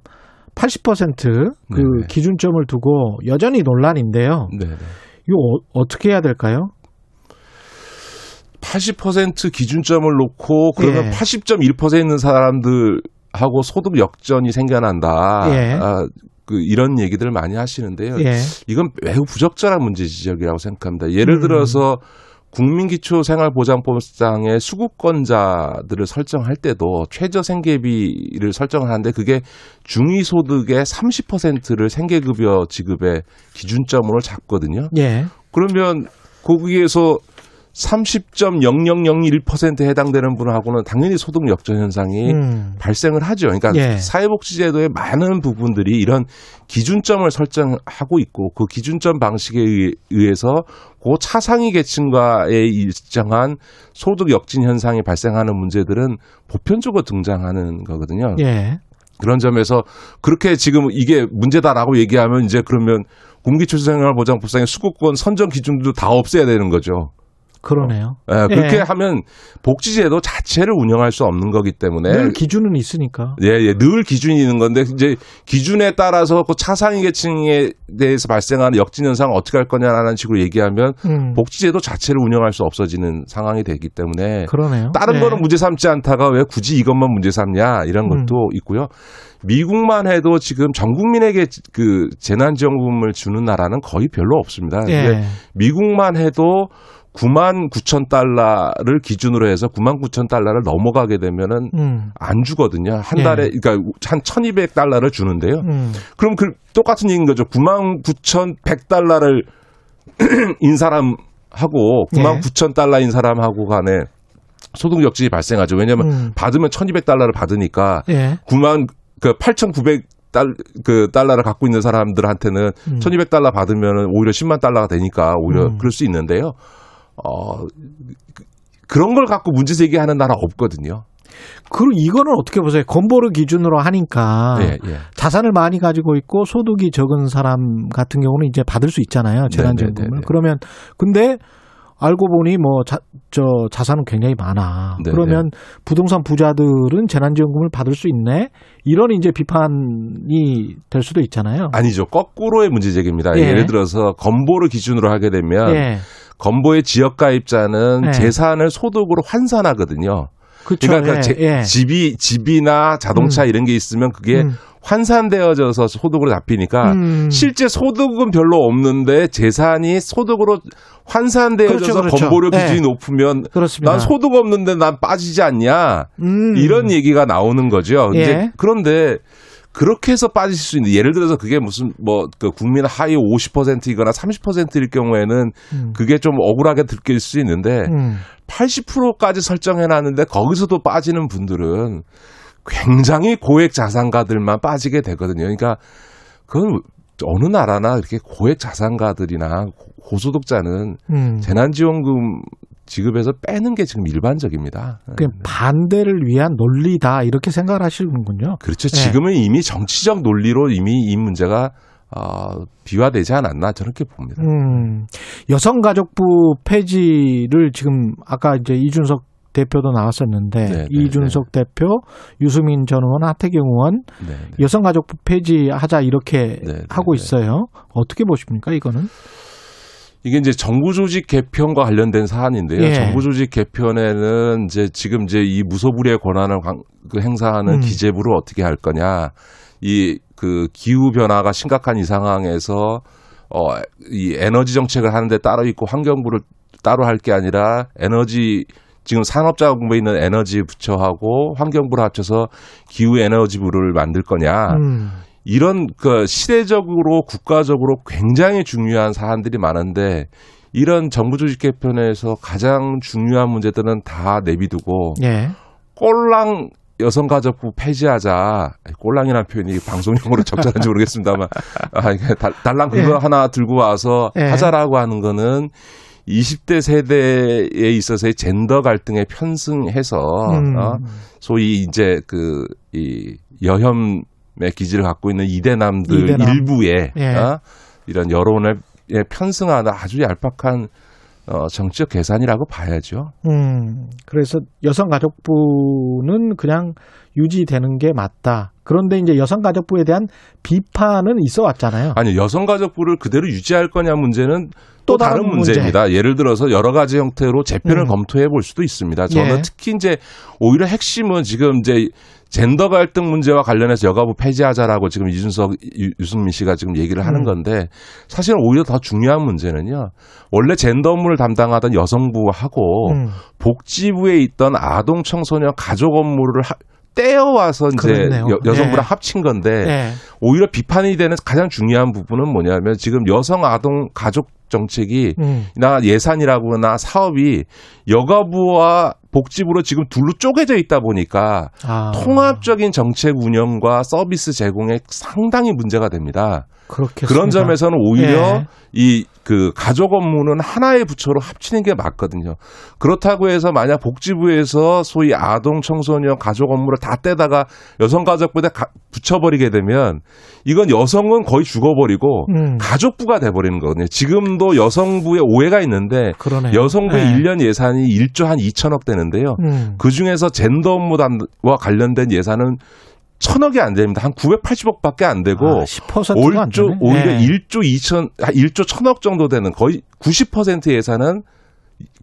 80%그 네네. 기준점을 두고 여전히 논란인데요. 네. 이거 어, 어떻게 해야 될까요? 80% 기준점을 놓고 그러면 예. 80.1% 있는 사람들하고 소득 역전이 생겨난다. 예. 아, 그 이런 얘기들을 많이 하시는데요. 예. 이건 매우 부적절한 문제 지적이라고 생각합니다. 예를 음. 들어서 국민기초생활보장법상의 수급권자들을 설정할 때도 최저 생계비를 설정을 하는데 그게 중위소득의 30%를 생계급여 지급의 기준점으로 잡거든요. 예. 그러면 거기에서 30.0001%에 해당되는 분하고는 당연히 소득 역전 현상이 음. 발생을 하죠. 그러니까 예. 사회복지제도의 많은 부분들이 이런 기준점을 설정하고 있고 그 기준점 방식에 의- 의해서 그 차상위 계층과의 일정한 소득 역진 현상이 발생하는 문제들은 보편적으로 등장하는 거거든요. 예. 그런 점에서 그렇게 지금 이게 문제다라고 얘기하면 이제 그러면 공기초생활보장법상의 수급권 선정 기준도 다 없애야 되는 거죠. 그러네요. 예, 그렇게 예. 하면 복지제도 자체를 운영할 수 없는 거기 때문에 늘 기준은 있으니까. 예, 예, 늘 기준이 있는 건데 이제 기준에 따라서 그 차상위 계층에 대해서 발생하는 역진 현상을 어떻게 할 거냐라는 식으로 얘기하면 음. 복지제도 자체를 운영할 수 없어지는 상황이 되기 때문에 그러네요. 다른 예. 거는 문제 삼지 않다가 왜 굳이 이것만 문제 삼냐 이런 음. 것도 있고요. 미국만 해도 지금 전 국민에게 그 재난지원금을 주는 나라는 거의 별로 없습니다. 예. 미국만 해도 9만 9천 달러를 기준으로 해서 9만 9천 달러를 넘어가게 되면은 음. 안 주거든요. 한 예. 달에 그러니까 한 1,200달러를 주는데요. 음. 그럼 그 똑같은 얘기인 거죠. 9만 9천 100달러를 인 사람하고 9만 예. 9천 달러인 사람하고 간에 소득 역진이 발생하죠. 왜냐하면 음. 받으면 1,200달러를 받으니까 예. 9만 그 8,900 달, 그 달러를 갖고 있는 사람들한테는 음. 1,200달러 받으면 오히려 10만 달러가 되니까 오히려 음. 그럴 수 있는데요. 어, 그- 그런 걸 갖고 문제 제기하는 나라 없거든요. 그리고 이거는 어떻게 보세요? 건보를 기준으로 하니까 예, 예. 자산을 많이 가지고 있고 소득이 적은 사람 같은 경우는 이제 받을 수 있잖아요. 재난지원금을. 네네네네. 그러면 근데 알고 보니 뭐 자, 저 자산은 굉장히 많아. 네네. 그러면 부동산 부자들은 재난지원금을 받을 수 있네. 이런 이제 비판이 될 수도 있잖아요. 아니죠. 거꾸로의 문제 제기입니다. 예. 예. 를 들어서 건보를 기준으로 하게 되면 예. 건보의 지역 가입자는 네. 재산을 소득으로 환산하거든요. 그쵸, 그러니까 예, 제- 예. 집이 집이나 자동차 음. 이런 게 있으면 그게 음. 환산되어져서 소득으로 잡히니까 음. 실제 소득은 별로 없는데 재산이 소득으로 환산되어져서 그렇죠, 그렇죠. 건보료 네. 기준이 높으면 그렇습니다. 난 소득 없는데 난 빠지지 않냐 음. 이런 얘기가 나오는 거죠. 예. 이제 그런데 그렇게 해서 빠질 수 있는 예를 들어서 그게 무슨 뭐 그 국민 하위 50%이거나 30%일 경우에는 음. 그게 좀 억울하게 들릴 수 있는데 음. 80%까지 설정해 놨는데 거기서도 빠지는 분들은 굉장히 고액 자산가들만 빠지게 되거든요. 그러니까 그건 어느 나라나 이렇게 고액 자산가들이나 고- 고소득자는 음. 재난지원금 지급에서 빼는 게 지금 일반적입니다. 그 반대를 위한 논리다 이렇게 생각을 하시는군요. 그렇죠. 네. 지금은 이미 정치적 논리로 이미 이 문제가 어, 비화되지 않았나 저렇게 봅니다. 음, 여성가족부 폐지를 지금 아까 이제 이준석 대표도 나왔었는데 네, 네, 이준석 대표, 유승민 전 의원, 하태경 의원 네, 여성가족부 폐지하자 이렇게 네, 네, 하고 네. 있어요. 어떻게 보십니까 이거는? 이게 이제 정부 조직 개편과 관련된 사안인데요. 예. 정부 조직 개편에는 이제 지금 이제 이 무소불위의 권한을 관- 그 행사하는 음. 기재부를 어떻게 할 거냐. 이 그 기후 변화가 심각한 이 상황에서 어 이 에너지 정책을 하는데 따로 있고 환경부를 따로 할 게 아니라 에너지 지금 산업자금부에 있는 에너지 부처하고 환경부를 합쳐서 기후 에너지부를 만들 거냐. 음, 이런 그 시대적으로 국가적으로 굉장히 중요한 사안들이 많은데 이런 정부 조직 개편에서 가장 중요한 문제들은 다 내비두고 예. 꼴랑 여성가족부 폐지하자. 꼴랑이라는 표현이 방송용으로 적절한지 모르겠습니다만 아, 달- 달랑 그거 예. 하나 들고 와서 예. 하자라고 하는 거는 20대 세대에 있어서의 젠더 갈등에 편승해서 음. 어, 소위 이제 그 이 여혐의 기질을 갖고 있는 이대남들 이대남. 일부에 예. 어, 이런 여론에 편승하는 아주 얄팍한 어, 정치적 계산이라고 봐야죠. 음, 그래서 여성가족부는 그냥 유지되는 게 맞다. 그런데 이제 여성가족부에 대한 비판은 있어 왔잖아요. 아니 여성가족부를 그대로 유지할 거냐 문제는 또, 또 다른, 다른 문제 입니다. 예를 들어서 여러 가지 형태로 재편을 음. 검토해 볼 수도 있습니다. 저는 예. 특히 이제 오히려 핵심은 지금 이제 젠더 갈등 문제와 관련해서 여가부 폐지하자라고 지금 이준석, 유- 유승민 씨가 지금 얘기를 하는 음. 건데 사실은 오히려 더 중요한 문제는요. 원래 젠더 업무를 담당하던 여성부하고 음. 복지부에 있던 아동 청소년 가족 업무를 하- 떼어와서 이제 그렇네요. 여, 여성부랑 예. 합친 건데 예. 오히려 비판이 되는 가장 중요한 부분은 뭐냐면 지금 여성 아동 가족 정책이 음. 나 예산이라거나 사업이 여가부와 복지부로 지금 둘로 쪼개져 있다 보니까 아, 통합적인 정책 운영과 서비스 제공에 상당히 문제가 됩니다. 그렇겠습니다. 그런 점에서는 오히려 예. 이 그 가족 업무는 하나의 부처로 합치는 게 맞거든요. 그렇다고 해서 만약 복지부에서 소위 아동 청소년 가족 업무를 다 떼다가 여성가족부에 가- 붙여버리게 되면 이건 여성은 거의 죽어버리고 음. 가족부가 돼버리는 거거든요. 지금도 여성부에 오해가 있는데 그러네요. 여성부의 예. 일 1년 예산이 1조 한 2천억 되는데요. 음. 그 중에서 젠더 업무와 관련된 예산은 천억이 안 됩니다. 한 980억밖에 안 되고 아, 10%가 안 5조 되네. 오히려 예. 1조 2천 1조 천억 정도 되는 거의 90% 예산은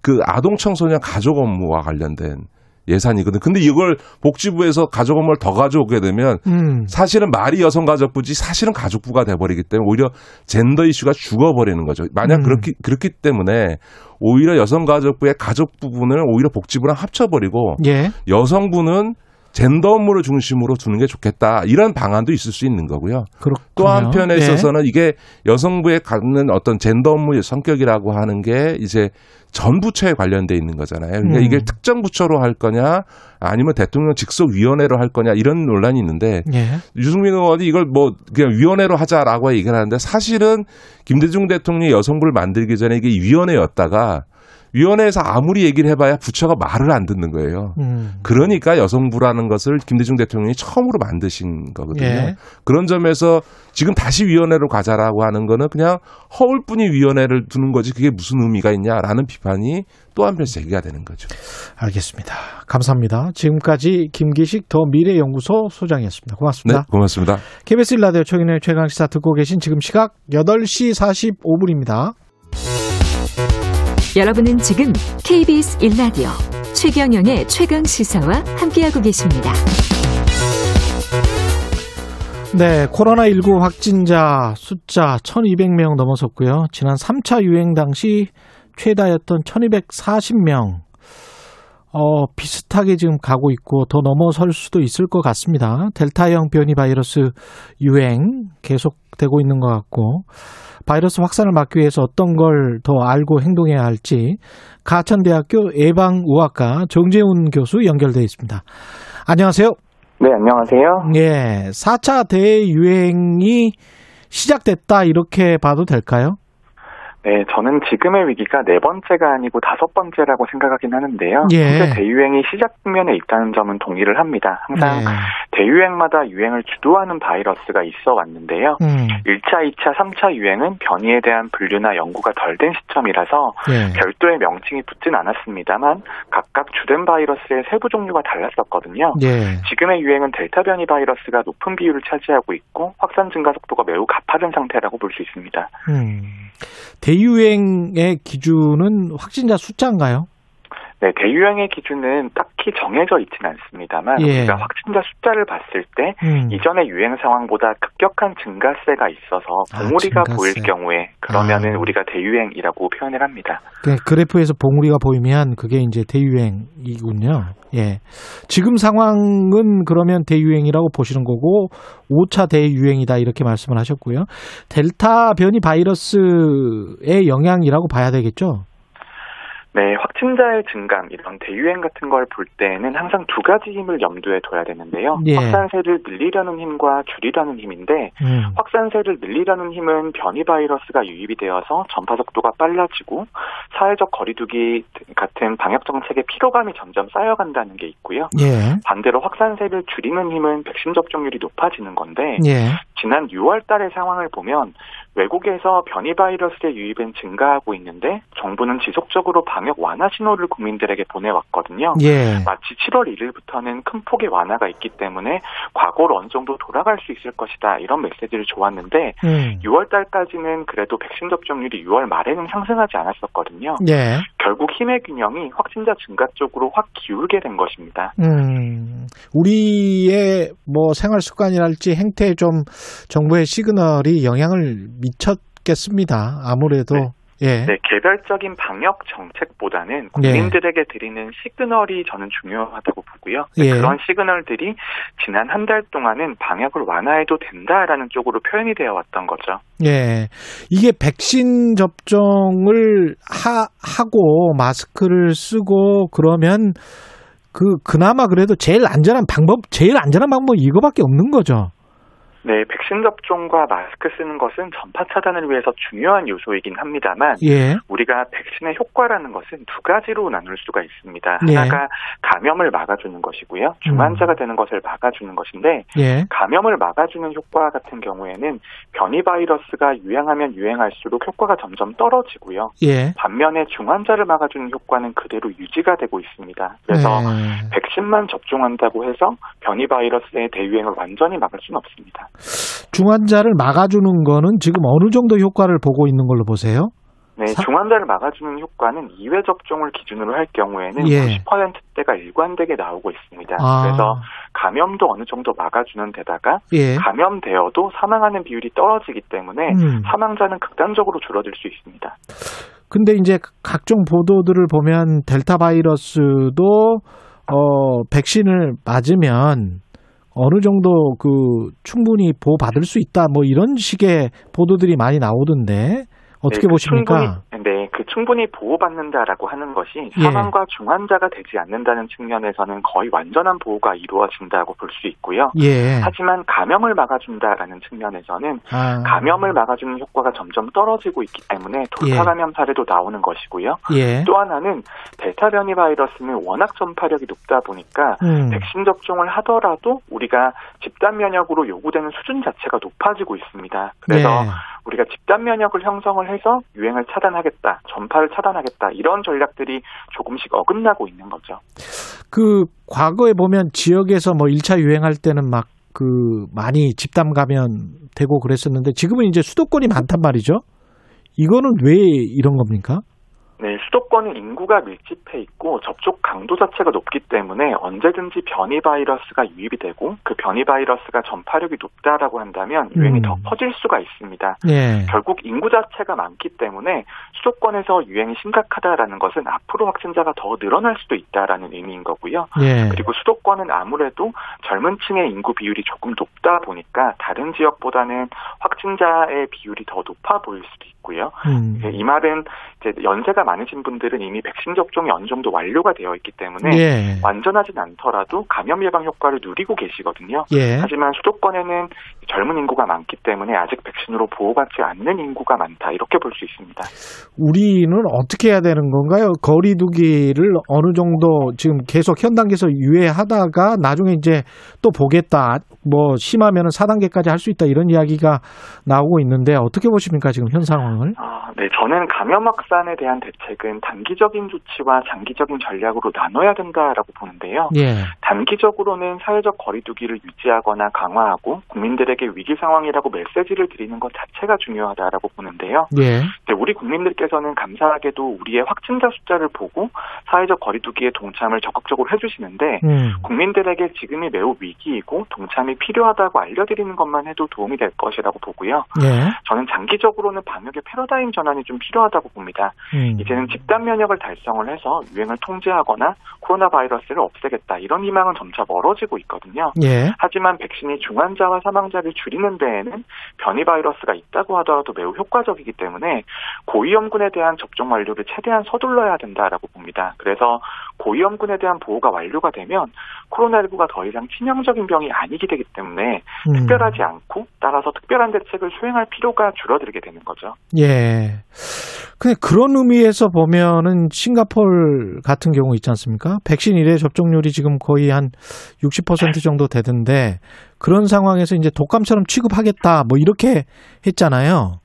그 아동 청소년 가족 업무와 관련된 예산이거든. 근데 이걸 복지부에서 가족 업무를 더 가져오게 되면 음. 사실은 말이 여성가족부지 사실은 가족부가 돼버리기 때문에 오히려 젠더 이슈가 죽어버리는 거죠. 만약 음. 그렇기 그렇기 때문에 오히려 여성가족부의 가족 부분을 오히려 복지부랑 합쳐버리고 예. 여성부는 젠더 업무를 중심으로 두는 게 좋겠다. 이런 방안도 있을 수 있는 거고요. 그렇군요. 또 한편에 예. 있어서는 이게 여성부에 갖는 어떤 젠더 업무의 성격이라고 하는 게 이제 전 부처에 관련돼 있는 거잖아요. 그러니까 음. 이게 특정 부처로 할 거냐 아니면 대통령 직속 위원회로 할 거냐 이런 논란이 있는데 예. 유승민 의원이 이걸 뭐 그냥 위원회로 하자라고 얘기를 하는데 사실은 김대중 대통령이 여성부를 만들기 전에 이게 위원회였다가 위원회에서 아무리 얘기를 해봐야 부처가 말을 안 듣는 거예요. 음. 그러니까 여성부라는 것을 김대중 대통령이 처음으로 만드신 거거든요. 예. 그런 점에서 지금 다시 위원회로 가자라고 하는 거는 그냥 허울뿐이 위원회를 두는 거지 그게 무슨 의미가 있냐라는 비판이 또 한편 제기가 되는 거죠. 알겠습니다. 감사합니다. 지금까지 김기식 더 미래연구소 소장이었습니다. 네, 고맙습니다. 고맙습니다. KBS 일라디오 최근의 최강시사 듣고 계신 지금 시각 8시 45분입니다. 여러분은 지금 KBS 1라디오 최경영의 최강 시사와 함께하고 계십니다. 네, 코로나19 확진자 숫자 1200명 넘어섰고요. 지난 3차 유행 당시 최다였던 1240명. 어, 비슷하게 지금 가고 있고 더 넘어설 수도 있을 것 같습니다. 델타형 변이 바이러스 유행 계속되고 있는 것 같고 바이러스 확산을 막기 위해서 어떤 걸 더 알고 행동해야 할지 가천대학교 예방의학과 정재훈 교수 연결돼 있습니다. 안녕하세요. 네, 안녕하세요. 예, 4차 대유행이 시작됐다 이렇게 봐도 될까요? 네, 저는 지금의 위기가 네 번째가 아니고 다섯 번째라고 생각하긴 하는데요. 예. 현재 대유행이 시작 국면에 있다는 점은 동의를 합니다. 항상 네. 대유행마다 유행을 주도하는 바이러스가 있어 왔는데요. 음. 1차, 2차, 3차 유행은 변이에 대한 분류나 연구가 덜 된 시점이라서 예. 별도의 명칭이 붙진 않았습니다만 각각 주된 바이러스의 세부 종류가 달랐었거든요. 예. 지금의 유행은 델타 변이 바이러스가 높은 비율을 차지하고 있고 확산 증가 속도가 매우 가파른 상태라고 볼 수 있습니다. 음. 대유행의 기준은 확진자 숫자인가요? 네, 대유행의 기준은 딱히 정해져 있지는 않습니다만 예. 우리가 확진자 숫자를 봤을 때 음. 이전의 유행 상황보다 급격한 증가세가 있어서 아, 봉우리가 증가세. 보일 경우에 그러면은 아. 우리가 대유행이라고 표현을 합니다. 그 그래프에서 봉우리가 보이면 그게 이제 대유행이군요. 예. 지금 상황은 그러면 대유행이라고 보시는 거고 5차 대유행이다 이렇게 말씀을 하셨고요. 델타 변이 바이러스의 영향이라고 봐야 되겠죠? 네, 확진자의 증감, 이런 대유행 같은 걸 볼 때는 항상 두 가지 힘을 염두에 둬야 되는데요. 예. 확산세를 늘리려는 힘과 줄이려는 힘인데, 음. 확산세를 늘리려는 힘은 변이 바이러스가 유입이 되어서 전파 속도가 빨라지고, 사회적 거리두기 같은 방역 정책의 피로감이 점점 쌓여간다는 게 있고요. 예. 반대로 확산세를 줄이는 힘은 백신 접종률이 높아지는 건데, 예. 지난 6월 달의 상황을 보면 외국에서 변이 바이러스의 유입은 증가하고 있는데 정부는 지속적으로 방역 완화 신호를 국민들에게 보내왔거든요. 예. 마치 7월 1일부터는 큰 폭의 완화가 있기 때문에 과거로 어느 정도 돌아갈 수 있을 것이다 이런 메시지를 줘왔는데 음. 6월 달까지는 그래도 백신 접종률이 6월 말에는 상승하지 않았었거든요. 예. 결국 힘의 균형이 확진자 증가 쪽으로 확 기울게 된 것입니다. 음, 우리의 뭐 생활 습관이랄지 행태에 좀 정부의 시그널이 영향을 미쳤겠습니다. 아무래도 예. 네, 개별적인 방역 정책보다는 국민들에게 드리는 시그널이 저는 중요하다고 보고요. 네, 예. 그런 시그널들이 지난 한 달 동안은 방역을 완화해도 된다라는 쪽으로 표현이 되어 왔던 거죠. 예. 이게 백신 접종을 하, 하고 마스크를 쓰고 그러면 그 그나마 그래도 제일 안전한 방법, 제일 안전한 방법 이거밖에 없는 거죠. 네, 백신 접종과 마스크 쓰는 것은 전파 차단을 위해서 중요한 요소이긴 합니다만 예. 우리가 백신의 효과라는 것은 두 가지로 나눌 수가 있습니다. 예. 하나가 감염을 막아주는 것이고요. 중환자가 되는 것을 막아주는 것인데 예. 감염을 막아주는 효과 같은 경우에는 변이 바이러스가 유행하면 유행할수록 효과가 점점 떨어지고요. 예. 반면에 중환자를 막아주는 효과는 그대로 유지가 되고 있습니다. 그래서 네. 백신만 접종한다고 해서 변이 바이러스의 대유행을 완전히 막을 수는 없습니다. 중환자를 막아주는 거는 지금 어느 정도 효과를 보고 있는 걸로 보세요? 네, 사- 중환자를 막아주는 효과는 2회 접종을 기준으로 할 경우에는 예. 90%대가 일관되게 나오고 있습니다. 아. 그래서 감염도 어느 정도 막아주는 데다가 예. 감염되어도 사망하는 비율이 떨어지기 때문에 음. 사망자는 극단적으로 줄어들 수 있습니다. 근데 이제 각종 보도들을 보면 델타 바이러스도 어 백신을 맞으면 어느 정도 그 충분히 보호받을 수 있다. 뭐 이런 식의 보도들이 많이 나오던데 어떻게 네, 그 보십니까? 충분히, 네, 그 충분히 보호받는다라고 하는 것이 예. 사망과 중환자가 되지 않는다는 측면에서는 거의 완전한 보호가 이루어진다고 볼 수 있고요. 예. 하지만 감염을 막아준다라는 측면에서는 아. 감염을 막아주는 효과가 점점 떨어지고 있기 때문에 돌파 예. 감염 사례도 나오는 것이고요. 예. 또 하나는 델타 변이 바이러스는 워낙 전파력이 높다 보니까 음. 백신 접종을 하더라도 우리가 집단 면역으로 요구되는 수준 자체가 높아지고 있습니다. 그래서 네. 우리가 집단 면역을 형성을 해서 유행을 차단하겠다, 전파를 차단하겠다 이런 전략들이 조금씩 어긋나고 있는 거죠. 그 과거에 보면 지역에서 뭐 1차 유행할 때는 막 그 많이 집단 감염 되고 그랬었는데 지금은 이제 수도권이 많단 말이죠. 이거는 왜 이런 겁니까? 네, 수도권은 인구가 밀집해 있고 접촉 강도 자체가 높기 때문에 언제든지 변이 바이러스가 유입이 되고 그 변이 바이러스가 전파력이 높다라고 한다면 유행이 음. 더 퍼질 수가 있습니다. 예. 결국 인구 자체가 많기 때문에 수도권에서 유행이 심각하다라는 것은 앞으로 확진자가 더 늘어날 수도 있다라는 의미인 거고요. 예. 그리고 수도권은 아무래도 젊은 층의 인구 비율이 조금 높다 보니까 다른 지역보다는 확진자의 비율이 더 높아 보일 수도 있고 요. 음. 예, 이 말은 이제 연세가 많으신 분들은 이미 백신 접종이 어느 정도 완료가 되어 있기 때문에 예. 완전하진 않더라도 감염 예방 효과를 누리고 계시거든요. 예. 하지만 수도권에는 젊은 인구가 많기 때문에 아직 백신으로 보호받지 않는 인구가 많다 이렇게 볼 수 있습니다. 우리는 어떻게 해야 되는 건가요? 거리두기를 어느 정도 지금 계속 현 단계에서 유예하다가 나중에 이제 또 보겠다. 뭐 심하면 4단계까지 할 수 있다 이런 이야기가 나오고 있는데 어떻게 보십니까 지금 현 상황 을? 아, 네, 저는 감염 확산에 대한 대책은 단기적인 조치와 장기적인 전략으로 나눠야 된다라고 보는데요. 예. 단기적으로는 사회적 거리두기를 유지하거나 강화하고 국민들에게 위기 상황이라고 메시지를 드리는 것 자체가 중요하다라고 보는데요. 예. 네, 우리 국민들께서는 감사하게도 우리의 확진자 숫자를 보고 사회적 거리두기에 동참을 적극적으로 해주시는데 음. 국민들에게 지금이 매우 위기이고 동참이 필요하다고 알려드리는 것만 해도 도움이 될 것이라고 보고요. 예. 저는 장기적으로는 방역의 패러다임 전환이 좀 필요하다고 봅니다. 음. 이제는 집단 면역을 달성을 해서 유행을 통제하거나 코로나 바이러스를 없애겠다 이런 희망은 점차 멀어지고 있거든요. 예. 하지만 백신이 중환자와 사망자를 줄이는 데에는 변이 바이러스가 있다고 하더라도 매우 효과적이기 때문에 고위험군에 대한 접종 완료를 최대한 서둘러야 된다라고 봅니다. 그래서 고위험군에 대한 보호가 완료가 되면 코로나19가 더 이상 치명적인 병이 아니게 되기 때문에 음. 특별하지 않고 따라서 특별한 대책을 수행할 필요가 줄어들게 되는 거죠. 예. 근데 그런 의미에서 보면은 싱가폴 같은 경우 있지 않습니까? 백신 일회 접종률이 지금 거의 한 60% 정도 되던데 그런 상황에서 이제 독감처럼 취급하겠다 뭐 이렇게 했잖아요.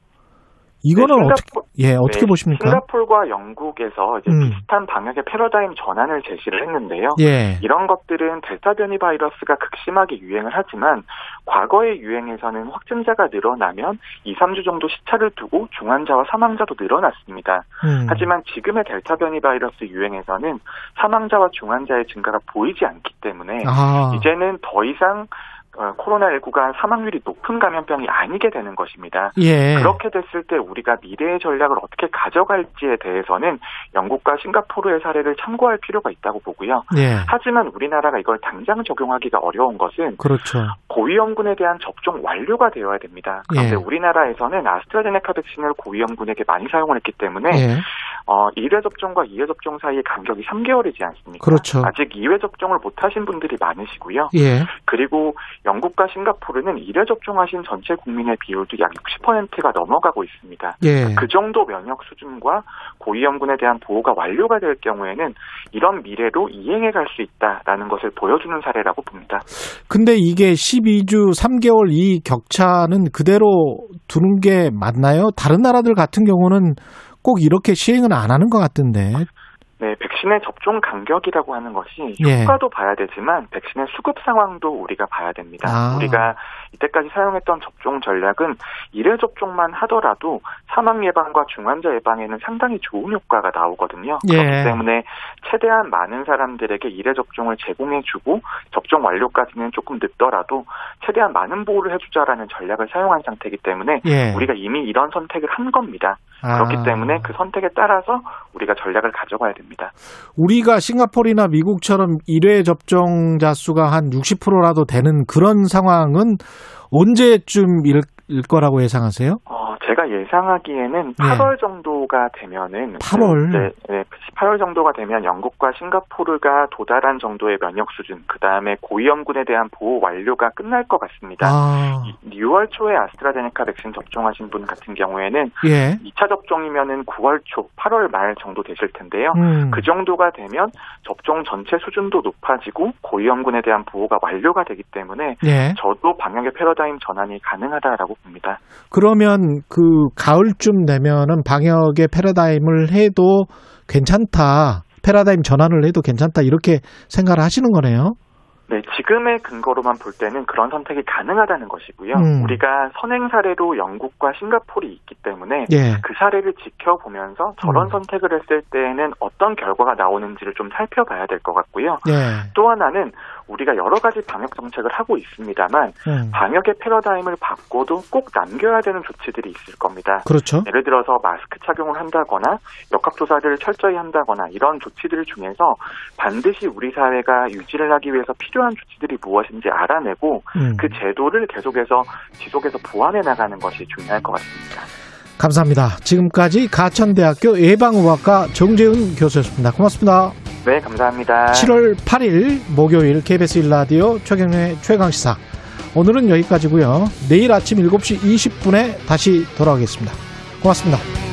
이거는 네, 어떻게 예, 어떻게 네, 보십니까? 싱가폴과 영국에서 이제 음. 비슷한 방역의 패러다임 전환을 제시를 했는데요. 예. 이런 것들은 델타 변이 바이러스가 극심하게 유행을 하지만 과거의 유행에서는 확진자가 늘어나면 2, 3주 정도 시차를 두고 중환자와 사망자도 늘어났습니다. 음. 하지만 지금의 델타 변이 바이러스 유행에서는 사망자와 중환자의 증가가 보이지 않기 때문에 아. 이제는 더 이상 어, 코로나19가 사망률이 높은 감염병이 아니게 되는 것입니다. 예. 그렇게 됐을 때 우리가 미래의 전략을 어떻게 가져갈지에 대해서는 영국과 싱가포르의 사례를 참고할 필요가 있다고 보고요. 예. 하지만 우리나라가 이걸 당장 적용하기가 어려운 것은 그렇죠. 고위험군에 대한 접종 완료가 되어야 됩니다. 그런데 예. 우리나라에서는 아스트라제네카 백신을 고위험군에게 많이 사용을 했기 때문에 예. 어, 1회 접종과 2회 접종 사이의 간격이 3개월이지 않습니까? 그렇죠. 아직 2회 접종을 못 하신 분들이 많으시고요. 예. 그리고 영국과 싱가포르는 1회 접종하신 전체 국민의 비율도 약 60%가 넘어가고 있습니다. 예. 그 정도 면역 수준과 고위험군에 대한 보호가 완료가 될 경우에는 이런 미래로 이행해 갈 수 있다라는 것을 보여주는 사례라고 봅니다. 근데 이게 12주 3개월 이 격차는 그대로 두는 게 맞나요? 다른 나라들 같은 경우는 꼭 이렇게 시행은 안 하는 것 같던데. 네, 백신의 접종 간격이라고 하는 것이 예. 효과도 봐야 되지만 백신의 수급 상황도 우리가 봐야 됩니다. 아. 우리가 이때까지 사용했던 접종 전략은 1회 접종만 하더라도 사망 예방과 중환자 예방에는 상당히 좋은 효과가 나오거든요. 예. 그렇기 때문에 최대한 많은 사람들에게 1회 접종을 제공해주고 접종 완료까지는 조금 늦더라도 최대한 많은 보호를 해주자라는 전략을 사용한 상태이기 때문에 예. 우리가 이미 이런 선택을 한 겁니다. 아. 그렇기 때문에 그 선택에 따라서 우리가 전략을 가져가야 됩니다. 우리가 싱가포르나 미국처럼 1회 접종자 수가 한 60%라도 되는 그런 상황은 언제쯤일 일 거라고 예상하세요? 어, 제가 예상하기에는 8월 정도가 되면은 8월? 네, 네, 8월 정도가 되면 영국과 싱가포르가 도달한 정도의 면역 수준, 그 다음에 고위험군에 대한 보호 완료가 끝날 것 같습니다. 아. 6월 초에 아스트라제네카 백신 접종하신 분 같은 경우에는 예. 2차 접종이면은 9월 초, 8월 말 정도 되실 텐데요. 음. 그 정도가 되면 접종 전체 수준도 높아지고 고위험군에 대한 보호가 완료가 되기 때문에 예. 저도 방역의 패러다임 전환이 가능하다라고 봅니다. 그러면 그 가을쯤 되면은 방역의 패러다임을 해도 괜찮다. 패러다임 전환을 해도 괜찮다. 이렇게 생각을 하시는 거네요. 네, 지금의 근거로만 볼 때는 그런 선택이 가능하다는 것이고요. 음. 우리가 선행 사례로 영국과 싱가포르이 있기 때문에 예. 그 사례를 지켜보면서 저런 음. 선택을 했을 때에는 어떤 결과가 나오는지를 좀 살펴봐야 될 것 같고요. 예. 또 하나는 우리가 여러 가지 방역 정책을 하고 있습니다만 음. 방역의 패러다임을 바꿔도 꼭 남겨야 되는 조치들이 있을 겁니다. 그렇죠. 예를 들어서 마스크 착용을 한다거나 역학조사를 철저히 한다거나 이런 조치들 중에서 반드시 우리 사회가 유지를 하기 위해서 필요한 조치들이 무엇인지 알아내고 음. 그 제도를 계속해서 지속해서 보완해 나가는 것이 중요할 것 같습니다. 감사합니다. 지금까지 가천대학교 예방의학과 정재은 교수였습니다. 고맙습니다. 네, 감사합니다. 7월 8일 목요일 KBS 1라디오 최경련의 최강시사. 오늘은 여기까지고요. 내일 아침 7시 20분에 다시 돌아오겠습니다. 고맙습니다.